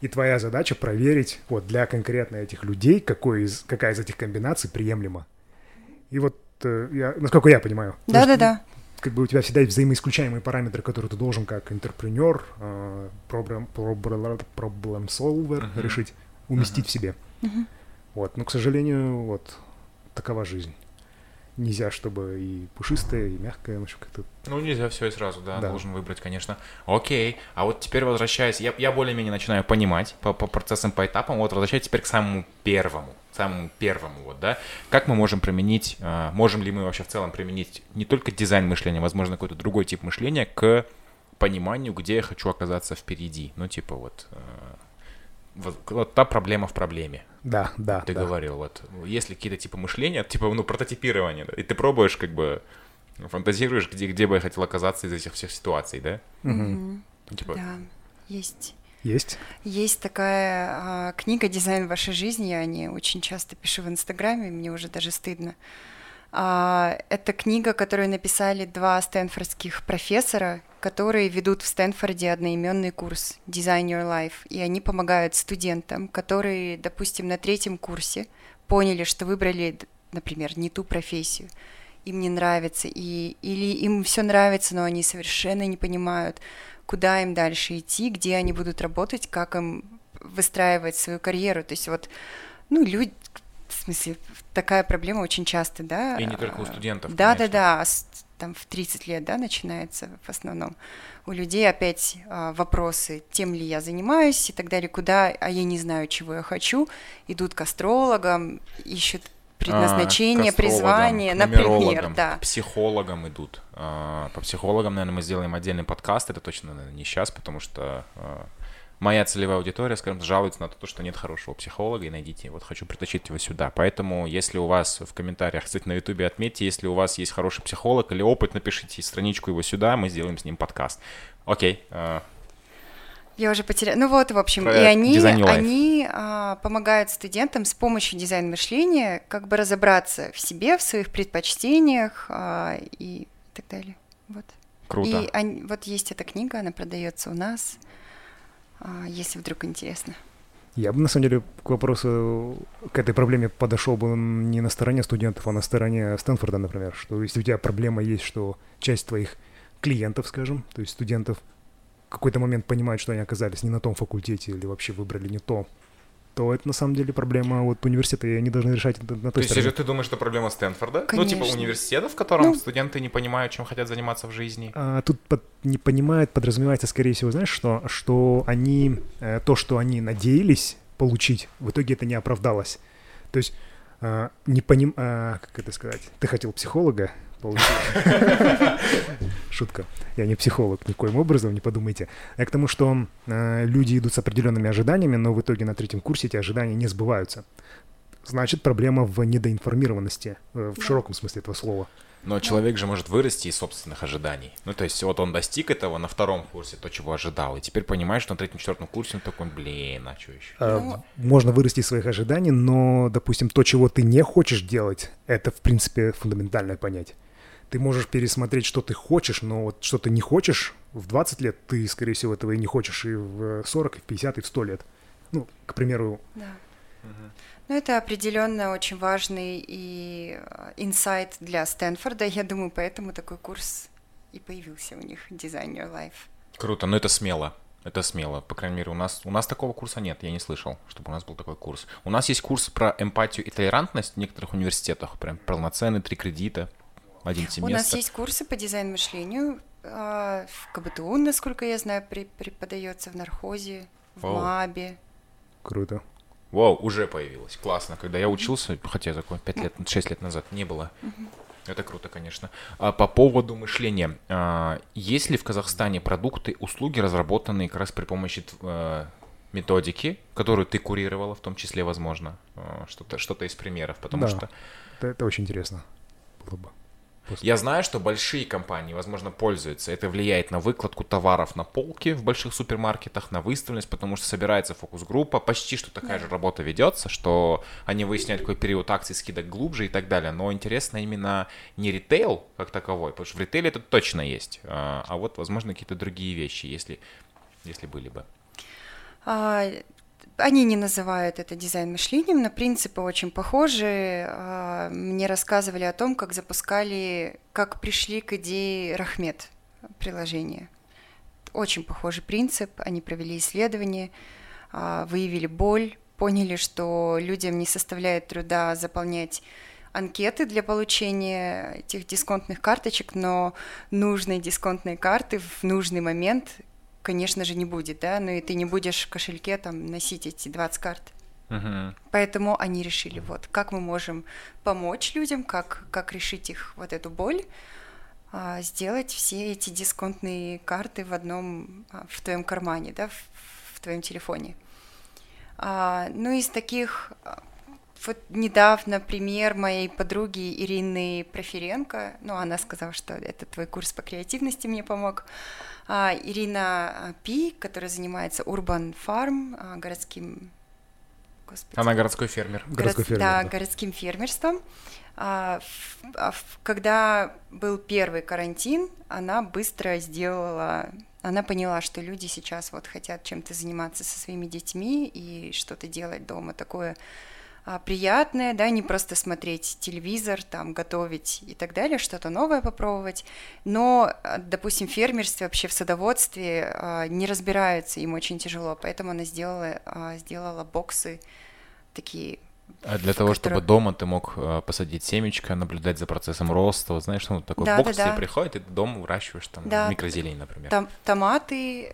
И твоя задача проверить вот для конкретно этих людей, какой из, какая из этих комбинаций приемлема. И вот, э, я, насколько я понимаю. Да-да-да как бы у тебя всегда есть взаимоисключаемые параметры, которые ты должен как интерпренер, проблем, проблем solver uh-huh. решить, уместить uh-huh. в себе. Uh-huh. Вот, но, к сожалению, вот такова жизнь. Нельзя, чтобы и пушистое, и мягкое, ну, как-то... Ну, нельзя все и сразу, да, да, должен выбрать, конечно. Окей, а вот теперь возвращаясь, я, я более-менее начинаю понимать по, по процессам, по этапам, вот возвращаясь теперь к самому первому самому первому, вот, да, как мы можем применить, э, можем ли мы вообще в целом применить не только дизайн мышления, возможно, какой-то другой тип мышления к пониманию, где я хочу оказаться впереди, ну, типа вот, э, вот, вот та проблема в проблеме. Да, да. Ты да. говорил, вот, есть ли какие-то типа мышления, типа, ну, прототипирование, да, и ты пробуешь как бы фантазируешь, где, где бы я хотел оказаться из этих всех ситуаций, да? Угу. Типа... Да, есть. Есть? Есть такая а, книга «Дизайн вашей жизни», я о ней очень часто пишу в Инстаграме, мне уже даже стыдно. А, это книга, которую написали два стэнфордских профессора, которые ведут в Стэнфорде одноименный курс «Design Your Life», и они помогают студентам, которые, допустим, на третьем курсе поняли, что выбрали, например, не ту профессию, им не нравится, и, или им все нравится, но они совершенно не понимают, куда им дальше идти, где они будут работать, как им выстраивать свою карьеру. То есть вот, ну, люди, в смысле, такая проблема очень часто, да. И не только у студентов. Да, конечно. да, да. там в 30 лет, да, начинается в основном. У людей опять а, вопросы, тем ли я занимаюсь и так далее, куда, а я не знаю, чего я хочу, идут к астрологам, ищут предназначение, а, призвание, например, да. К психологам идут. А, по психологам, наверное, мы сделаем отдельный подкаст, это точно наверное, не сейчас, потому что а, моя целевая аудитория, скажем, жалуется на то, что нет хорошего психолога, и найдите, вот хочу притащить его сюда. Поэтому, если у вас в комментариях, кстати, на ютубе отметьте, если у вас есть хороший психолог или опыт, напишите страничку его сюда, мы сделаем с ним подкаст. Окей. А. Я уже потеряла. Ну вот, в общем, Про и они, они а, помогают студентам с помощью дизайн мышления как бы разобраться в себе, в своих предпочтениях а, и так далее. Вот. Круто. И они, вот есть эта книга, она продается у нас. А, если вдруг интересно. Я бы, на самом деле, к вопросу, к этой проблеме подошел бы не на стороне студентов, а на стороне Стэнфорда, например, что если у тебя проблема есть, что часть твоих клиентов, скажем, то есть студентов, в какой-то момент понимают, что они оказались не на том факультете или вообще выбрали не то, то это на самом деле проблема вот университета, и они должны решать это на той То стороне. есть ты думаешь, что проблема Стэнфорда? Конечно. Ну, типа университета, в котором ну, студенты не понимают, чем хотят заниматься в жизни? А, тут под, не понимают, подразумевается, скорее всего, знаешь, что, что они, э, то, что они надеялись получить, в итоге это не оправдалось. То есть э, не поним... Э, как это сказать? Ты хотел психолога, получилось. Шутка. Я не психолог никоим образом, не подумайте. Я к тому, что э, люди идут с определенными ожиданиями, но в итоге на третьем курсе эти ожидания не сбываются. Значит, проблема в недоинформированности, э, в широком смысле этого слова. Но человек же может вырасти из собственных ожиданий. Ну, то есть, вот он достиг этого на втором курсе, то, чего ожидал, и теперь понимает, что на третьем, четвертом курсе он такой, блин, а что еще? А. Можно вырасти из своих ожиданий, но, допустим, то, чего ты не хочешь делать, это, в принципе, фундаментальное понятие ты можешь пересмотреть, что ты хочешь, но вот что ты не хочешь в 20 лет, ты, скорее всего, этого и не хочешь и в 40, и в 50, и в 100 лет. Ну, к примеру. Да. Угу. Ну, это определенно очень важный и э, инсайт для Стэнфорда. Я думаю, поэтому такой курс и появился у них, Design Your Life. Круто, но это смело. Это смело. По крайней мере, у нас, у нас такого курса нет, я не слышал, чтобы у нас был такой курс. У нас есть курс про эмпатию и толерантность в некоторых университетах, прям полноценный, три кредита, один семестр. У нас есть курсы по дизайн-мышлению. А, в КБТУ, насколько я знаю, преподается в нархозе, в Вау. МАБе. Круто. Вау, уже появилось. Классно. Когда я учился, хотя такое 5 лет, 6 лет назад не было. Это круто, конечно. А по поводу мышления. А, есть ли в Казахстане продукты, услуги, разработанные как раз при помощи э, методики, которую ты курировала, в том числе, возможно, э, что-то что из примеров, потому да, что... Это, это очень интересно было бы. После. Я знаю, что большие компании, возможно, пользуются. Это влияет на выкладку товаров на полке в больших супермаркетах, на выставленность, потому что собирается фокус-группа, почти что такая да. же работа ведется, что они выясняют, какой период акций скидок глубже и так далее. Но интересно именно не ритейл как таковой, потому что в ритейле это точно есть, а, а вот, возможно, какие-то другие вещи, если, если были бы. Они не называют это дизайн мышлением, но принципы очень похожи. А, мне рассказывали о том, как запускали, как пришли к идее Рахмет приложения. Очень похожий принцип. Они провели исследование, а, выявили боль, поняли, что людям не составляет труда заполнять анкеты для получения этих дисконтных карточек, но нужной дисконтной карты в нужный момент конечно же, не будет, да, но и ты не будешь в кошельке там носить эти 20 карт. Поэтому они решили, вот, как мы можем помочь людям, как, как решить их вот эту боль, а, сделать все эти дисконтные карты в одном, а, в твоем кармане, да, в, в твоем телефоне. А, ну, из таких, а, вот недавно пример моей подруги Ирины Проференко, ну, она сказала, что это твой курс по креативности мне помог, Ирина а, Пи, которая занимается Urban Farm, а, городским... Господи. Она городской фермер. Город... Городской фермер да, да, городским фермерством. Когда был первый карантин, она быстро сделала она поняла, что люди сейчас вот хотят чем-то заниматься со своими детьми и что-то делать дома такое а, приятное, да, не просто смотреть телевизор, там, готовить и так далее, что-то новое попробовать, но, а, допустим, в фермерстве, вообще в садоводстве а, не разбираются, им очень тяжело, поэтому она сделала, сделала боксы такие А для того, котором- чтобы дома ты мог посадить семечко, наблюдать за процессом роста, вот знаешь, ну такой Да, бокс да, тебе да. приходит, и ты дома выращиваешь там Да. микрозелень, например. Там томаты,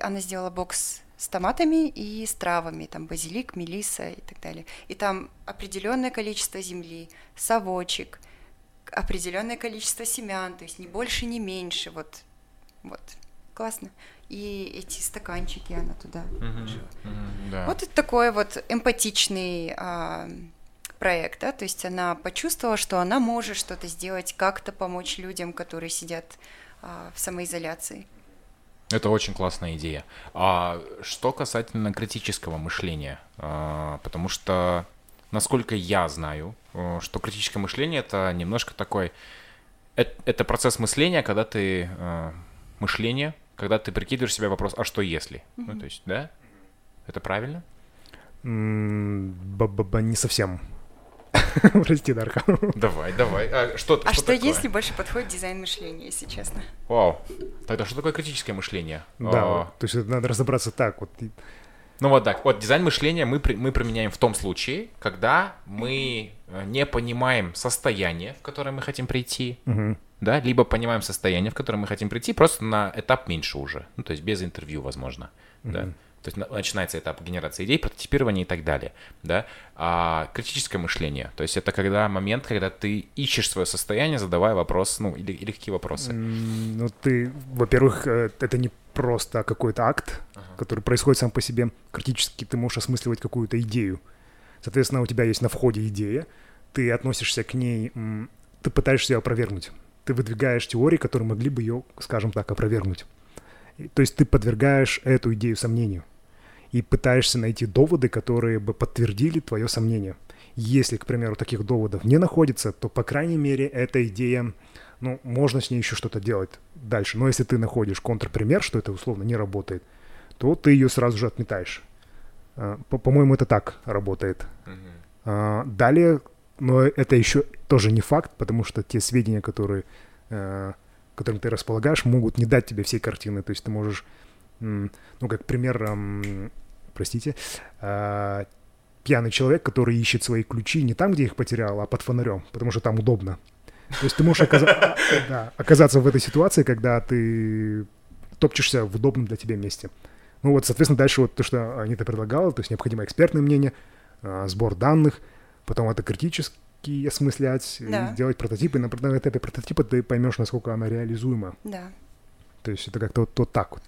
она сделала бокс с томатами и с травами, там базилик, мелиса и так далее. И там определенное количество земли, совочек, определенное количество семян, то есть не больше, не меньше, вот, вот, классно. И эти стаканчики она туда да. Вот это такой вот эмпатичный а, проект, да, то есть она почувствовала, что она может что-то сделать, как-то помочь людям, которые сидят а, в самоизоляции. Это очень классная идея. А что касательно критического мышления, А, потому что, насколько я знаю, э, что критическое мышление это немножко такой, это, это процесс мышления, когда ты э, мышление, когда ты прикидываешь себе вопрос, а что если? Ну то есть, да? Это правильно? Не совсем. Прости, Дарха. Давай, давай. А что, А что, такое? если больше подходит дизайн мышления, если честно? Вау. Тогда что такое критическое мышление? Да, А, вот, то есть это надо разобраться так. Вот Ну вот так, вот дизайн мышления мы, при- мы применяем в том случае, когда мы э, не понимаем состояние, в которое мы хотим прийти, Мгм. да, либо понимаем состояние, в которое мы хотим прийти, просто на этап меньше уже, ну то есть без интервью, возможно, да. То есть на- начинается этап генерации идей, прототипирования и так далее, да. А критическое мышление, то есть это когда момент, когда ты ищешь свое состояние, задавая вопрос, ну или, или какие вопросы. Ну, ты, во-первых, э, это не просто какой-то акт, который происходит сам по себе. Критически ты можешь осмысливать какую-то идею. Соответственно, у тебя есть на входе идея, ты относишься к ней, ты пытаешься ее опровергнуть. Ты выдвигаешь теории, которые могли бы ее, скажем так, опровергнуть. То есть ты подвергаешь эту идею сомнению и пытаешься найти доводы, которые бы подтвердили твое сомнение. Если, к примеру, таких доводов не находится, то, по крайней мере, эта идея, ну, можно с ней еще что-то делать дальше. Но если ты находишь контрпример, что это условно не работает, то ты ее сразу же отметаешь. А, по- По-моему, это так работает. А, Далее, но это еще тоже не факт, потому что те сведения, которые, э, которым ты располагаешь, могут не дать тебе всей картины. То есть ты можешь, ну, как пример, простите, а, пьяный человек, который ищет свои ключи не там, где их потерял, а под фонарем, потому что там удобно. То есть ты можешь оказа- да, оказаться в этой ситуации, когда ты топчешься в удобном для тебя месте. Ну вот, соответственно, дальше вот то, что Анита предлагала, то есть необходимо экспертное мнение, а, сбор данных, потом это критически осмыслять, Да. и делать прототипы. На на этапе прототипа ты поймешь, насколько она реализуема. Да. То есть это как-то вот, вот так вот.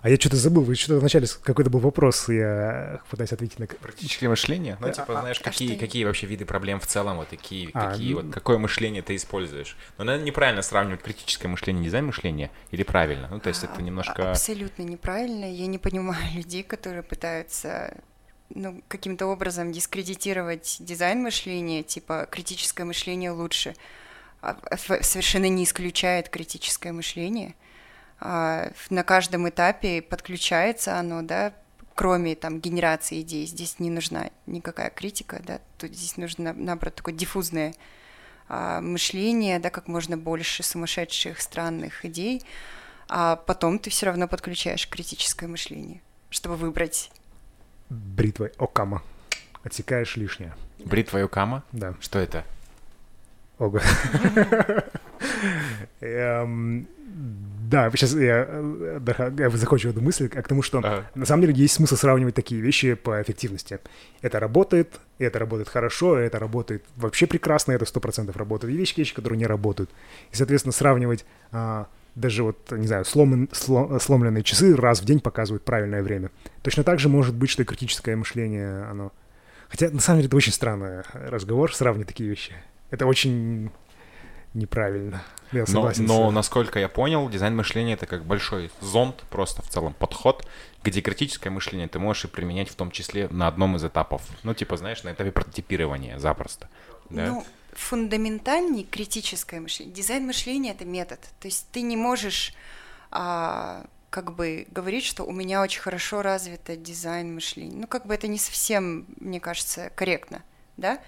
А я что-то забыл, вы что-то вначале какой-то был вопрос, я пытаюсь ответить на... Практическое мышление? Ну, А- типа, а- знаешь, а какие, что- какие вообще виды проблем в целом, вот такие, А, какие ну- вот, какое мышление ты используешь. Но, наверное, неправильно сравнивать критическое мышление и дизайн мышления, или правильно? Ну, то есть это А- немножко... Абсолютно неправильно. Я не понимаю людей, которые пытаются ну, каким-то образом дискредитировать дизайн мышления, типа критическое мышление лучше, а, ф- совершенно не исключает критическое мышление. А, на каждом этапе подключается оно, да, кроме там генерации идей. Здесь не нужна никакая критика, да, тут здесь нужно, наоборот, такое диффузное а, мышление, да, как можно больше сумасшедших, странных идей, а потом ты все равно подключаешь критическое мышление, чтобы выбрать. Бритвой Окама. Отсекаешь лишнее. Бритва Юкама? Да. Что это? Ого. Эм, Да, сейчас я, э, я закончу эту мысль а к тому, что Ага. на самом деле есть смысл сравнивать такие вещи по эффективности. Это работает, это работает хорошо, это работает вообще прекрасно, это сто процентов работает. И вещи, вещи, которые не работают. И, соответственно, сравнивать а, даже вот, не знаю, сломан- сло- сломленные часы раз в день показывают правильное время. Точно так же может быть, что и критическое мышление, оно... Хотя, на самом деле, это очень странный разговор, сравнивать такие вещи. Это очень неправильно. Я Но, согласен. с- но, насколько я понял, дизайн мышления это как большой зонд, просто в целом подход, где критическое мышление ты можешь и применять в том числе на одном из этапов. Ну, типа, знаешь, на этапе прототипирования запросто. Да? Ну, фундаментальнее критическое мышление. Дизайн мышления это метод. То есть ты не можешь а, как бы говорить, что у меня очень хорошо развито дизайн мышления. Ну, как бы это не совсем, мне кажется, корректно, да?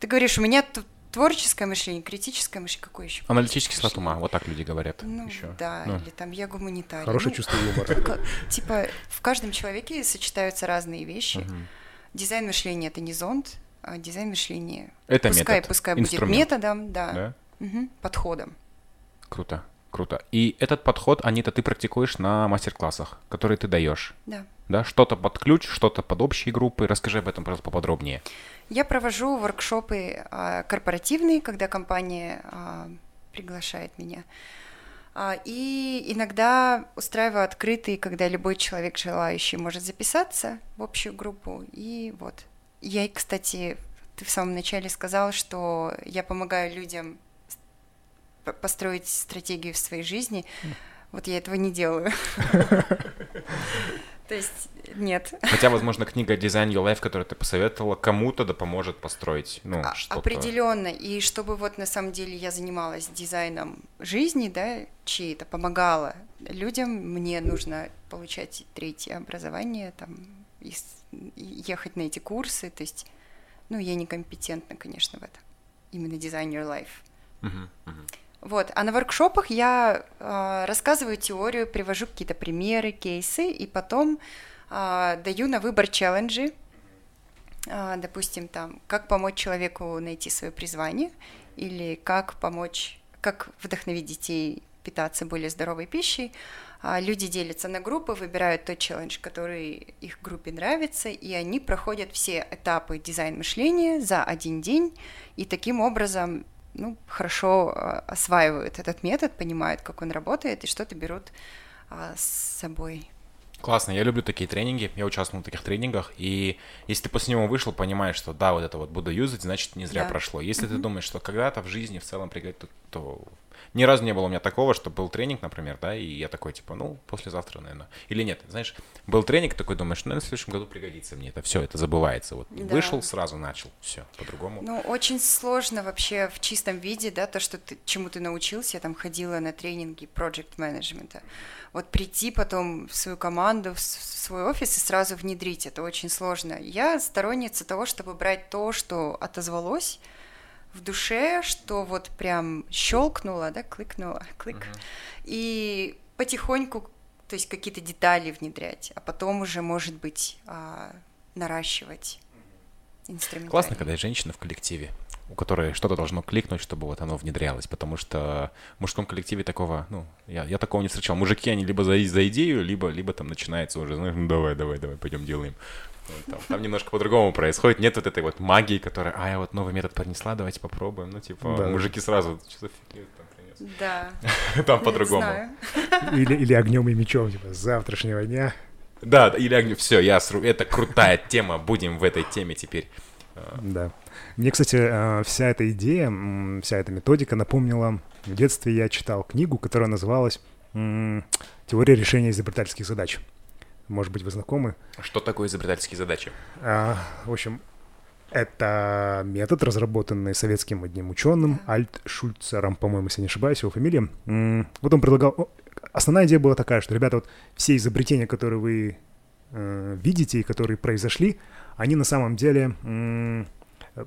Ты говоришь, у меня тут творческое мышление, критическое мышление, какое еще? Аналитический склад ума, вот так люди говорят. Ну, еще. да, Ну. или там я гуманитарий. Хорошее Ну, чувство юмора. Типа в каждом человеке сочетаются разные вещи. Дизайн мышления это не зонд, дизайн мышления. Это пускай, метод, пускай инструмент. будет методом, да, Да? Мгм, подходом. Круто, круто. И этот подход, Анита, ты практикуешь на мастер-классах, которые ты даешь. Да. Да, что-то под ключ, что-то под общие группы. Расскажи об этом, пожалуйста, поподробнее. Я провожу воркшопы а, корпоративные, когда компания а, приглашает меня. А, И иногда устраиваю открытые, когда любой человек желающий может записаться в общую группу. И вот. Я, кстати, ты в самом начале сказал, что я помогаю людям построить стратегию в своей жизни. Вот я этого не делаю. То есть нет. Хотя, возможно, книга Design Your Life, которую ты посоветовала, кому-то да поможет построить, ну, А- что-то. Определенно. И чтобы вот на самом деле я занималась дизайном жизни, да, чьей-то, помогала людям, мне нужно получать третье образование, там, ехать на эти курсы. То есть, ну, я некомпетентна, конечно, в этом. Именно Design Your Life. Вот. А на воркшопах я э, рассказываю теорию, привожу какие-то примеры, кейсы, и потом э, даю на выбор челленджи. Э, допустим, там, как помочь человеку найти свое призвание, или как помочь, как вдохновить детей питаться более здоровой пищей. А люди делятся на группы, выбирают тот челлендж, который их группе нравится, и они проходят все этапы дизайн мышления за один день, и таким образом ну, хорошо а, осваивают этот метод, понимают, как он работает, и что-то берут а, с собой. Классно, я люблю такие тренинги, я участвовал в таких тренингах, и если ты после него вышел, понимаешь, что да, вот это вот буду юзать, значит не зря Да. прошло. Если ты думаешь, что когда-то в жизни в целом пригодится, то, то ни разу не было у меня такого, что был тренинг, например, да, и я такой, типа, ну, послезавтра, наверное. Или нет, знаешь, был тренинг, такой думаешь, ну, в следующем году пригодится мне это. Все, это забывается. Вот Да. вышел, сразу начал. Все, по-другому. Ну, очень сложно вообще в чистом виде, да, то, что ты, чему ты научился, я там ходила на тренинги project менеджмента. Вот прийти потом в свою команду, в свой офис и сразу внедрить, это очень сложно. Я сторонница того, чтобы брать то, что отозвалось в душе, что вот прям щелкнуло, да, кликнуло, клик, и потихоньку, то есть какие-то детали внедрять, а потом уже, может быть, а, наращивать инструментарий. Классно, когда есть женщина в коллективе, у которой что-то должно кликнуть, чтобы вот оно внедрялось, потому что в мужском коллективе такого, ну, я, я такого не встречал. Мужики, они либо за, за идею, либо, либо там начинается уже, знаешь, ну давай, давай, давай, пойдем делаем. Вот там, там немножко по-другому происходит. Нет вот этой вот магии, которая, а, я вот новый метод принесла, давайте попробуем. Ну, типа, Да. мужики сразу, что за фигню ты там принес? Да. Там по-другому. Или, или огнем и мечом, типа, с завтрашнего дня. Да, или огню. Все, я сру... Это крутая тема. Будем в этой теме теперь. Да. Мне, кстати, э, вся эта идея, вся эта методика напомнила... В детстве я читал книгу, которая называлась «Теория решения изобретательских задач». Может быть, вы знакомы? Что такое изобретательские задачи? А, в общем, это метод, разработанный советским одним ученым, Альт Шульцером, по-моему, если не ошибаюсь, его фамилия. Вот он предлагал... Основная идея была такая, что, ребята, вот все изобретения, которые вы э, видите и которые произошли, они на самом деле м,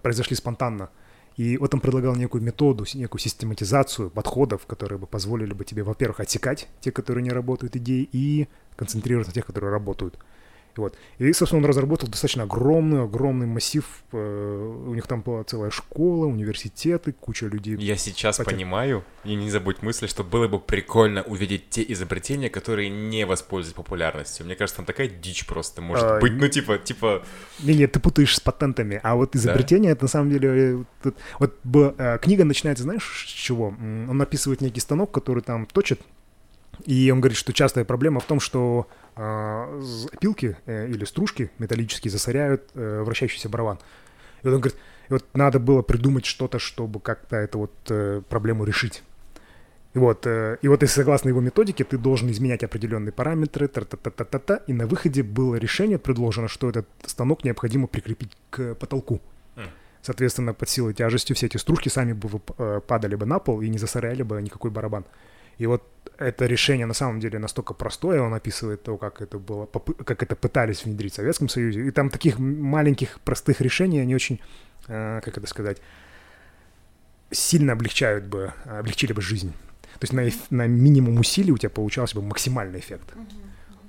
произошли спонтанно. И вот он предлагал некую методу, некую систематизацию подходов, которые бы позволили бы тебе, во-первых, отсекать те, которые не работают идеи, и концентрироваться на тех, которые работают. Вот. И, собственно, он разработал достаточно огромный, огромный массив. э, У них там была целая школа, университеты, куча людей. Я сейчас Потом- понимаю, и не забудь мысль, что было бы прикольно увидеть те изобретения, которые не воспользуются популярностью. Мне кажется, там такая дичь просто может А, быть. Ну, типа, типа... Не, нет, ты путаешь с патентами. А вот изобретение, это на самом деле... э, Вот б- э, книга начинается, знаешь, с чего? Он описывает некий станок, который там точит, и он говорит, что частая проблема в том, что з- опилки э, или стружки металлические засоряют э, вращающийся барабан. И вот он говорит, и вот надо было придумать что-то, чтобы как-то эту вот э, проблему решить. И вот, э, и вот если согласно его методике, ты должен изменять определенные параметры, та-та-та-та-та, и на выходе было решение предложено, что этот станок необходимо прикрепить к потолку. М. Соответственно, под силой тяжести все эти стружки сами бы э, падали бы на пол и не засоряли бы никакой барабан. И вот это решение на самом деле настолько простое, он описывает то, как это было, как это пытались внедрить в Советском Союзе. И там таких маленьких простых решений, они очень, э, как это сказать, сильно облегчают бы, облегчили бы жизнь. То есть на, на минимум усилий у тебя получался бы максимальный эффект.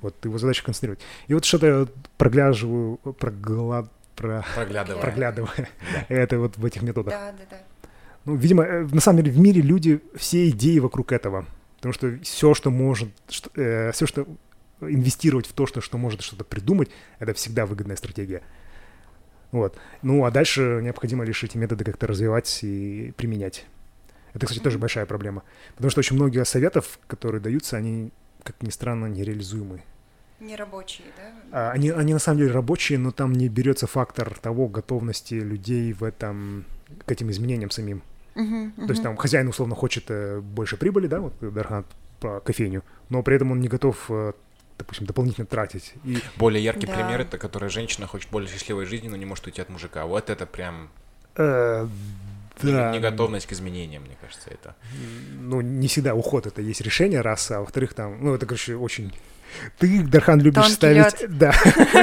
Вот его задача концентрировать. И вот что-то я проглаживаю, прогла... про... Проглядывая. проглядывая. Да. Это вот в этих методах. Да, да, да. Ну, видимо, э, на самом деле в мире люди, все идеи вокруг этого. Потому что все, что может, что, э, все, что инвестировать в то, что, что может что-то придумать, это всегда выгодная стратегия. Вот. Ну, а дальше необходимо лишь эти методы как-то развивать и применять. Это, кстати, тоже большая проблема. Потому что очень многие советов, которые даются, они, как ни странно, нереализуемы. Нерабочие, да? А, Они, они на самом деле рабочие, но там не берется фактор того готовности людей в этом, к этим изменениям самим. То есть там хозяин условно хочет э, больше прибыли, да, вот Дархан про кофейню, но при этом он не готов, э, допустим, дополнительно тратить. И Более яркий Да. пример это, который женщина хочет более счастливой жизни, но не может уйти от мужика. Вот это прям э, не- да, неготовность к изменениям, мне кажется, это. ну не всегда уход это есть решение, раз, а во-вторых там, ну это, короче, очень... Ты, Дархан, любишь Тонкий ставить... Да.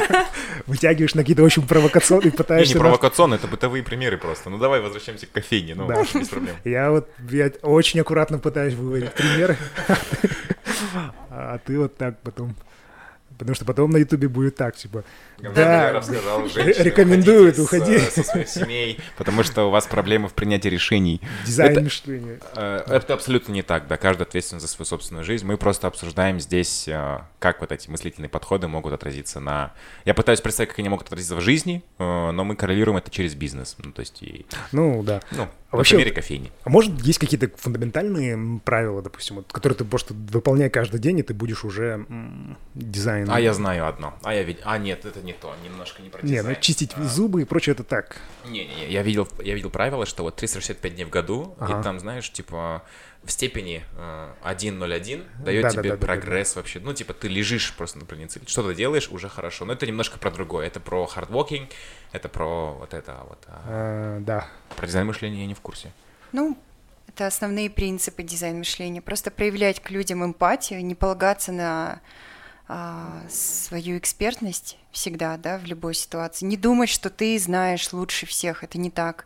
Вытягиваешь на какие-то очень провокационные, Не, пытаешься... не нас- провокационно, это бытовые примеры просто. Ну давай возвращаемся к кофейне, ну без проблем. Я вот я очень аккуратно пытаюсь выводить примеры, а ты вот так потом... Потому что потом на Ютубе будет так, типа... Я рассказал, женщины, рекомендуют уходите уходить. с- со своих семей, потому что у вас проблемы в принятии решений. Дизайн Это- мышления. Э, Это абсолютно не так, да, каждый ответственен за свою собственную жизнь. Мы просто обсуждаем здесь, э, как вот эти мыслительные подходы могут отразиться на... Я пытаюсь представить, как они могут отразиться в жизни, э, но мы коррелируем это через бизнес. Ну, то есть, и, Ну, да. ну, А вообще- мире кофейни. А может, есть какие-то фундаментальные правила, допустим, вот, которые ты просто выполняй каждый день, и ты будешь уже дизайн... А я знаю одно. А я видел... А нет, это не то, немножко не про Не, ну чистить А. зубы и прочее это так. Не-не-не, я видел, я видел правило, что вот 365 дней в году, Ага. и там, знаешь, типа в степени э, 1.01 дает Да-да-да-да-да-да. тебе прогресс вообще. Ну, типа, ты лежишь просто на больнице, что-то делаешь, уже хорошо. Но это немножко про другое. Это про hard working, это про вот это вот. а А, да. про дизайн мышления я не в курсе. Ну, это основные принципы дизайн мышления. Просто проявлять к людям эмпатию, не полагаться на свою экспертность всегда, да, в любой ситуации. Не думать, что ты знаешь лучше всех. Это не так.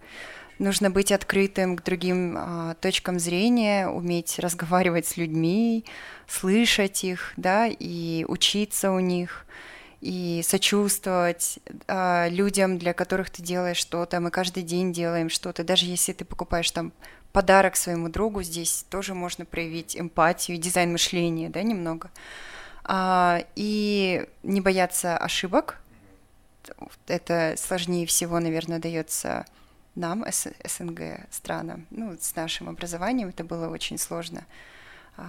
Нужно быть открытым к другим а, точкам зрения, уметь разговаривать с людьми, слышать их, да, и учиться у них, и сочувствовать а, людям, для которых ты делаешь что-то. Мы каждый день делаем что-то. Даже если ты покупаешь там подарок своему другу, здесь тоже можно проявить эмпатию, дизайн мышления, да, немного. А, и не бояться ошибок. Это сложнее всего, наверное, дается нам, СНГ странам. Ну, с нашим образованием это было очень сложно. А,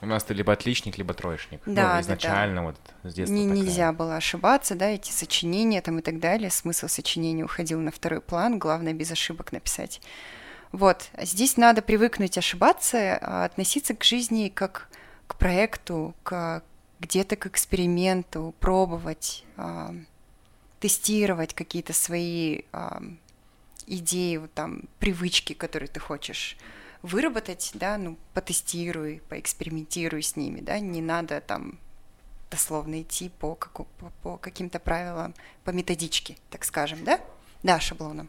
У нас ты либо отличник, либо троечник. Да, ну, да, да. изначально вот с детства Не- нельзя было ошибаться, да, эти сочинения там и так далее. Смысл сочинения уходил на второй план, главное без ошибок написать. Вот, здесь надо привыкнуть ошибаться, а относиться к жизни как к проекту, к где-то к эксперименту, пробовать, а, тестировать какие-то свои а, идеи, вот там, привычки, которые ты хочешь выработать, да, ну, потестируй, поэкспериментируй с ними, да, не надо там дословно идти по, каку- по, по каким-то правилам, по методичке, так скажем, да? Да, шаблоном.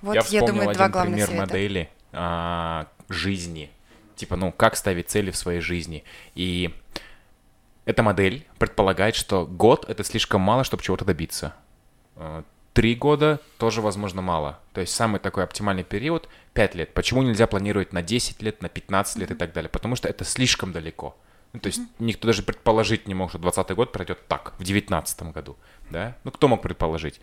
Вот, я я, думаю, один два главных пример совета. модели а, жизни. Типа, ну, как ставить цели в своей жизни. И эта модель предполагает, что год — это слишком мало, чтобы чего-то добиться. А, Три года тоже, возможно, мало. То есть самый такой оптимальный период — 5 лет. Почему нельзя планировать на 10 лет, на 15 лет и так далее? Потому что это слишком далеко. Ну, то есть никто даже предположить не мог, что 20 год пройдет так, в 19 году, да? Ну, кто мог предположить?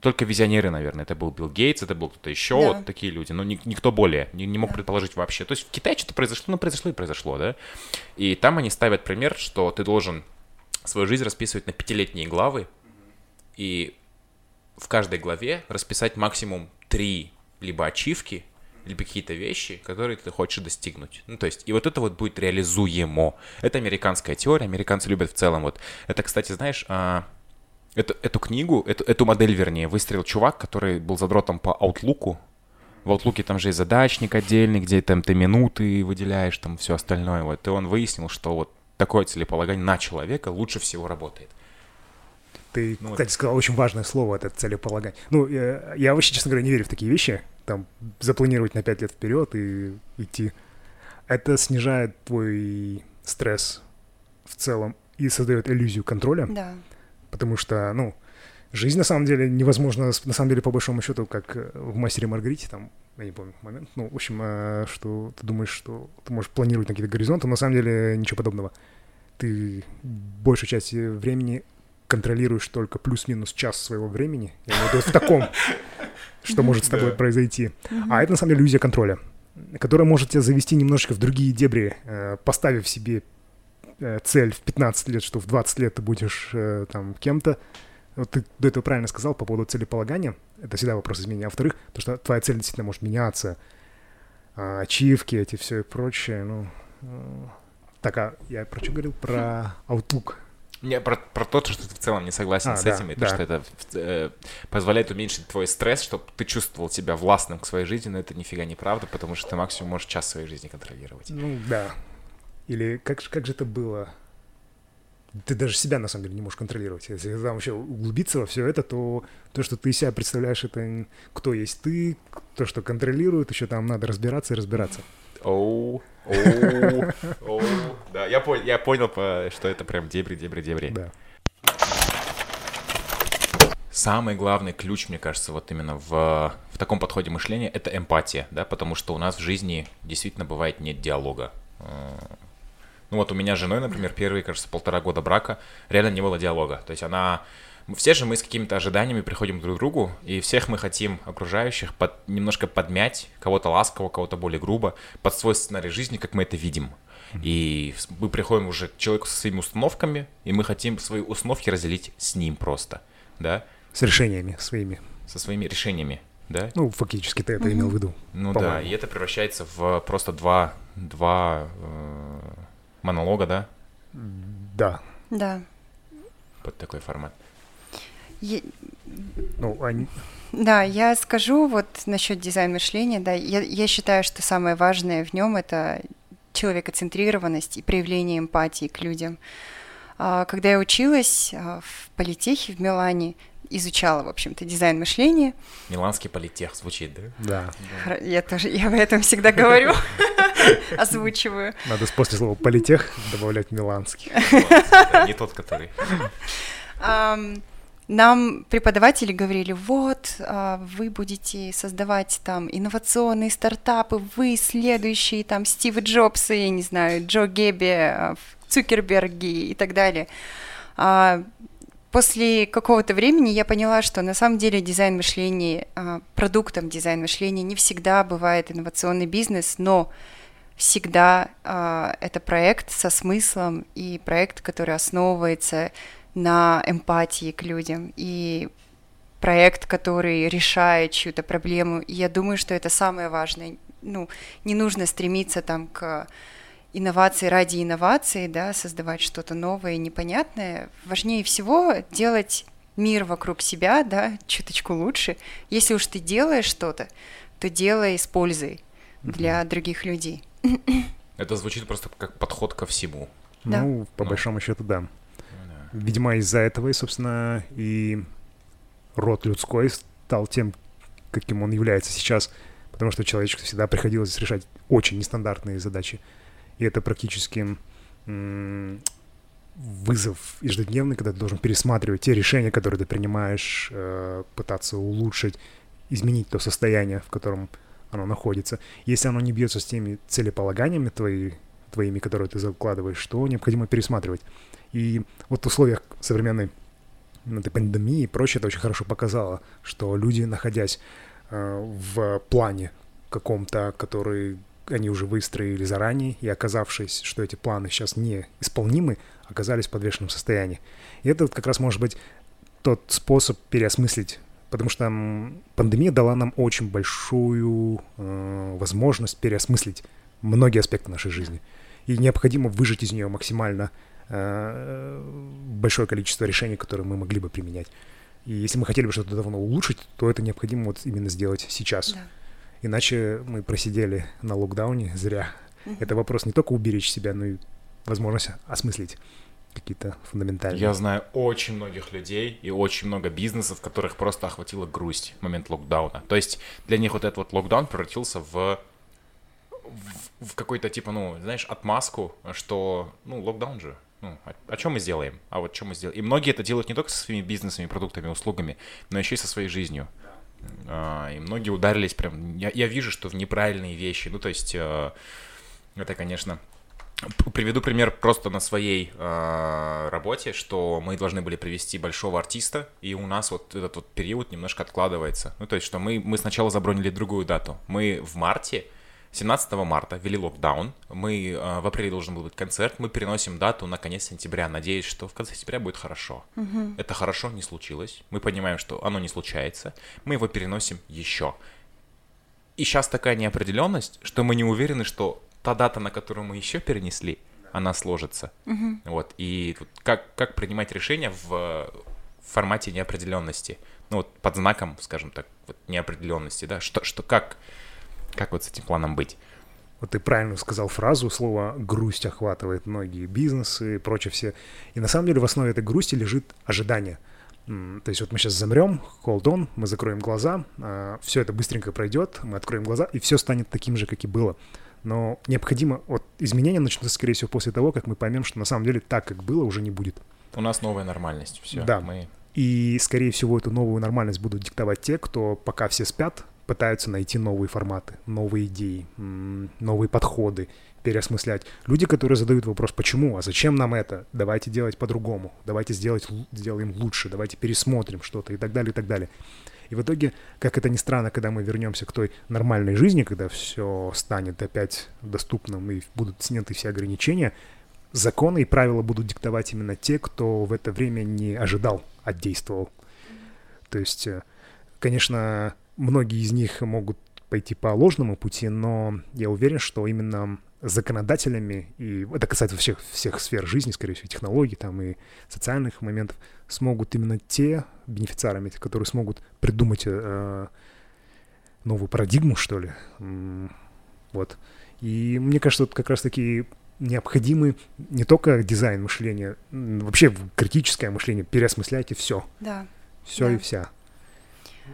Только визионеры, наверное. Это был Билл Гейтс, это был кто-то еще, Да. вот такие люди. Но ни- никто более не, не мог предположить вообще. То есть в Китае что-то произошло, ну, произошло и произошло, да? И там они ставят пример, что ты должен свою жизнь расписывать на пятилетние главы, и в каждой главе расписать максимум три либо ачивки, либо какие-то вещи, которые ты хочешь достигнуть. Ну, то есть, и вот это вот будет реализуемо. Это американская теория, американцы любят в целом вот. Это, кстати, знаешь, а, эту, эту книгу, эту, эту модель, вернее, выстроил чувак, который был задротом по Outlook. В Outlook там же есть задачник отдельный, где там ты минуты выделяешь, там все остальное. Вот. И он выяснил, что вот такое целеполагание на человека лучше всего работает. Ты, Ну, кстати, сказал очень важное слово, это целеполагание. Ну, я, я вообще, честно говоря, не верю в такие вещи. Там, запланировать на 5 лет вперед и идти. Это снижает твой стресс в целом и создает иллюзию контроля, Да. Потому что, ну, жизнь на самом деле невозможна, на самом деле, по большому счету, как в «Мастере Маргарите», там, я не помню момент, ну, в общем, э, что ты думаешь, что ты можешь планировать на какие-то горизонты, но на самом деле ничего подобного. Ты большую часть времени контролируешь только плюс-минус час своего времени. Я имею в виду в таком, что может с тобой произойти. А это на самом деле иллюзия контроля, которая может тебя завести немножечко в другие дебри, э, поставив себе э, цель в 15 лет, что в 20 лет ты будешь э, там кем-то. Вот ты до этого правильно сказал по поводу целеполагания. Это всегда вопрос изменения. А во-вторых, то, что твоя цель действительно может меняться. А, ачивки эти все и прочее. Ну, так, а я про что говорил? Про Outlook. Не, про, про то, что ты в целом не согласен а, с да, этим, и да. то, что это э, позволяет уменьшить твой стресс, чтобы ты чувствовал себя властным к своей жизни, но это нифига не правда, потому что ты максимум можешь час своей жизни контролировать. Ну да. Или как, как же это было? Ты даже себя, на самом деле, не можешь контролировать. Если там вообще углубиться во все это, то то, что ты себя представляешь, это кто есть ты, то, что контролирует, еще там надо разбираться и разбираться. Оу, оу, оу. Да, я, понял, я понял, что это прям дебри, дебри, дебри. Да. Самый главный ключ, мне кажется, вот именно в, в таком подходе мышления, это эмпатия, да, потому что у нас в жизни действительно бывает нет диалога. Ну вот у меня с женой, например, первые, кажется, полтора года брака реально не было диалога. То есть она все же мы с какими-то ожиданиями приходим друг к другу, и всех мы хотим окружающих под, немножко подмять, кого-то ласково, кого-то более грубо, под свой сценарий жизни, как мы это видим. И мы приходим уже к человеку со своими установками, и мы хотим свои установки разделить с ним просто, да? С решениями своими. Со своими решениями, да? Ну, фактически ты это имел в виду. Ну да, и это превращается в просто два, два э, монолога, да? Да. Да. Под такой формат. Я... Ну, они... Да, я скажу вот насчет дизайн мышления, да, я, я считаю, что самое важное в нем это человекоцентрированность и проявление эмпатии к людям. А, когда я училась а, в политехе в Милане, изучала, в общем-то, дизайн мышления. Миланский политех звучит, да? Да. Я тоже, я об этом всегда говорю, озвучиваю. Надо после слова политех добавлять миланский. Не тот, который нам преподаватели говорили, вот, а, вы будете создавать там инновационные стартапы, вы следующие там Стив Джобсы, я не знаю, Джо Гебби, а, Цукерберги и так далее. А, после какого-то времени я поняла, что на самом деле дизайн мышления, продуктом дизайн мышления не всегда бывает инновационный бизнес, но всегда это проект со смыслом и проект, который основывается на эмпатии к людям и проект, который решает чью-то проблему. И я думаю, что это самое важное. Ну, не нужно стремиться там к инновации ради инновации, да, создавать что-то новое и непонятное. Важнее всего делать мир вокруг себя, да, чуточку лучше. Если уж ты делаешь что-то, то делай с пользой для mm-hmm. других людей. Это звучит просто как подход ко всему. Да. Ну, по ну. большому счету, да. Видимо, из-за этого и, собственно, и род людской стал тем, каким он является сейчас, потому что человечеству всегда приходилось решать очень нестандартные задачи. И это практически вызов ежедневный, когда ты должен пересматривать те решения, которые ты принимаешь, э, пытаться улучшить, изменить то состояние, в котором оно находится. Если оно не бьется с теми целеполаганиями твои, твоими, которые ты закладываешь, то необходимо пересматривать. И вот в условиях современной этой пандемии и прочее, это очень хорошо показало, что люди, находясь э, в плане каком-то, который они уже выстроили заранее, и оказавшись, что эти планы сейчас не исполнимы, оказались в подвешенном состоянии. И это как раз может быть тот способ переосмыслить, потому что пандемия дала нам очень большую э, возможность переосмыслить многие аспекты нашей жизни. И необходимо выжать из нее максимально Э, большое количество решений, которые мы могли бы применять. И если мы хотели бы что-то давно улучшить, то это необходимо вот именно сделать сейчас. Да. Иначе мы просидели на локдауне зря. Угу. Это вопрос не только уберечь себя, но и возможность осмыслить какие-то фундаментальные. Я знаю очень многих людей и очень много бизнесов, которых просто охватила грусть в момент локдауна. То есть для них вот этот вот локдаун превратился в в, в какой-то типа, ну, знаешь, отмазку, что, ну, локдаун же, Ну, а, а что мы сделаем? А вот что мы сделаем? И многие это делают не только со своими бизнесами, продуктами, услугами, но еще и со своей жизнью. А, и многие ударились прям... Я, я вижу, что в неправильные вещи. Ну, то есть, э, это, конечно... Приведу пример просто на своей э, работе, что мы должны были привести большого артиста, и у нас вот этот вот период немножко откладывается. Ну, то есть, что мы, мы сначала забронили другую дату. Мы в марте 17 марта ввели локдаун. Мы э, в апреле должен был быть концерт. Мы переносим дату на конец сентября, надеясь, что в конце сентября будет хорошо. Угу. Это хорошо не случилось. Мы понимаем, что оно не случается. Мы его переносим еще. И сейчас такая неопределенность, что мы не уверены, что та дата, на которую мы еще перенесли, она сложится. Угу. Вот. И как, как принимать решения в формате неопределенности? Ну вот под знаком, скажем так, вот неопределенности, да? Что, что как как вот с этим планом быть? Вот ты правильно сказал фразу, слово «грусть» охватывает многие бизнесы и прочее все. И на самом деле в основе этой грусти лежит ожидание. То есть вот мы сейчас замрем, hold on, мы закроем глаза, а, все это быстренько пройдет, мы откроем глаза, и все станет таким же, как и было. Но необходимо, вот изменения начнутся, скорее всего, после того, как мы поймем, что на самом деле так, как было, уже не будет. У нас новая нормальность, все. Да. Мы... И, скорее всего, эту новую нормальность будут диктовать те, кто пока все спят, пытаются найти новые форматы, новые идеи, новые подходы, переосмыслять. Люди, которые задают вопрос, почему, а зачем нам это, давайте делать по-другому, давайте сделать, сделаем лучше, давайте пересмотрим что-то и так далее, и так далее. И в итоге, как это ни странно, когда мы вернемся к той нормальной жизни, когда все станет опять доступным и будут сняты все ограничения, законы и правила будут диктовать именно те, кто в это время не ожидал, а действовал. То есть, э, конечно, многие из них могут пойти по ложному пути, но я уверен, что именно законодателями, и это касается всех, всех сфер жизни, скорее всего, технологий там и социальных моментов, смогут именно те бенефициарами, которые смогут придумать э, новую парадигму, что ли. Вот. И мне кажется, вот как раз-таки необходимы не только дизайн мышления, вообще критическое мышление, переосмысляйте все. Да. Все да. и вся.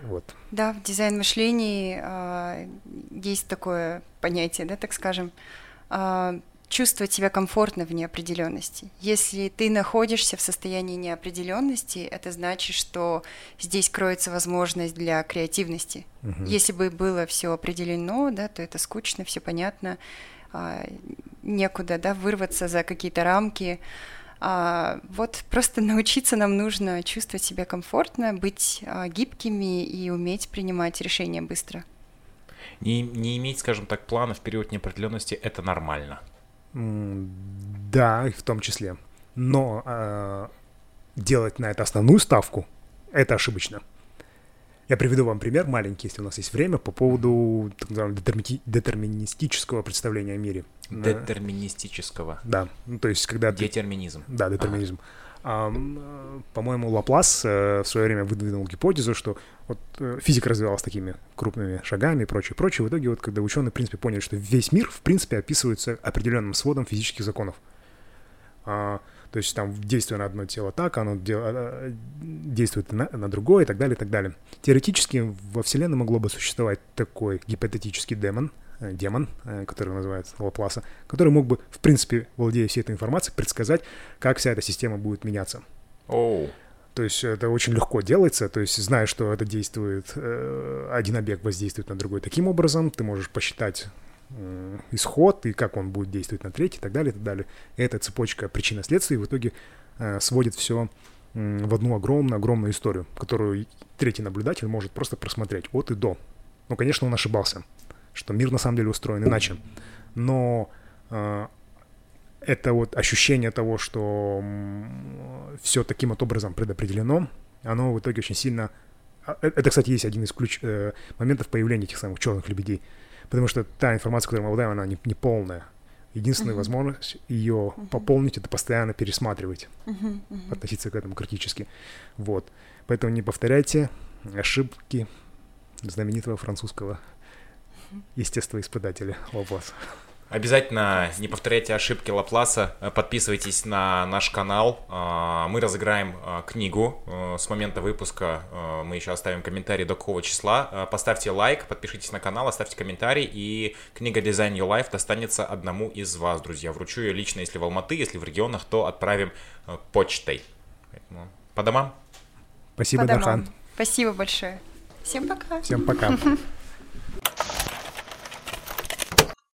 Вот. Да, в дизайн мышлении э, есть такое понятие, да, так скажем, э, чувствовать себя комфортно в неопределенности. Если ты находишься в состоянии неопределенности, это значит, что здесь кроется возможность для креативности. Мгм. Если бы было все определено, да, то это скучно, все понятно, а, некуда, да, вырваться за какие-то рамки. А, вот просто научиться нам нужно чувствовать себя комфортно, быть а, гибкими и уметь принимать решения быстро. Не, не иметь, скажем так, плана в период неопределенности — это нормально. Да, и в том числе. Но э, делать на это основную ставку — это ошибочно. Я приведу вам пример маленький, если у нас есть время, по поводу так называемого детермити- детерминистического представления о мире. Э, Детерминистического. Да, ну, то есть когда ты... Детерминизм. Да, детерминизм. Ам, э, по-моему, Лаплас э, в свое время выдвинул гипотезу, что вот физика развивалась такими крупными шагами и прочее, прочее. В итоге, вот когда ученые, в принципе, поняли, что весь мир, в принципе, описывается определенным сводом физических законов. А, то есть там действие на одно тело так, оно а, действует на, на другое и так далее, и так далее. Теоретически во Вселенной могло бы существовать такой гипотетический демон, э, демон, э, который называется Лапласа, который мог бы, в принципе, владея всей этой информацией, предсказать, как вся эта система будет меняться. Оу. То есть это очень легко делается, то есть зная, что это действует, э, один объект воздействует на другой таким образом, ты можешь посчитать исход и как он будет действовать на третий и так далее, и так далее. Эта цепочка причинно-следствий в итоге э, сводит все в одну огромную-огромную историю, которую третий наблюдатель может просто просмотреть от и до. Ну, конечно, он ошибался, что мир на самом деле устроен иначе. Но э, это вот ощущение того, что все таким вот образом предопределено, оно в итоге очень сильно... а, э- Это, кстати, есть один из ключ... э, моментов появления этих самых черных лебедей. Потому что та информация, которую мы обладаем, она не, не полная. Единственная Мгм. возможность ее Мгм. пополнить, это постоянно пересматривать, Мгм, мгм. относиться к этому критически. Вот. Поэтому не повторяйте ошибки знаменитого французского естествоиспытателя Лапласа. Обязательно не повторяйте ошибки Лапласа, подписывайтесь на наш канал. А, мы разыграем а, книгу а, с момента выпуска. Мы еще оставим комментарий до какого числа. Поставьте лайк, подпишитесь на канал, оставьте комментарий, и книга Design Your Life достанется одному из вас, друзья. Вручу ее лично, если в Алматы, если в регионах, то отправим почтой. Поэтому по домам. Спасибо, Дархан. Спасибо большое. Всем пока. Всем пока.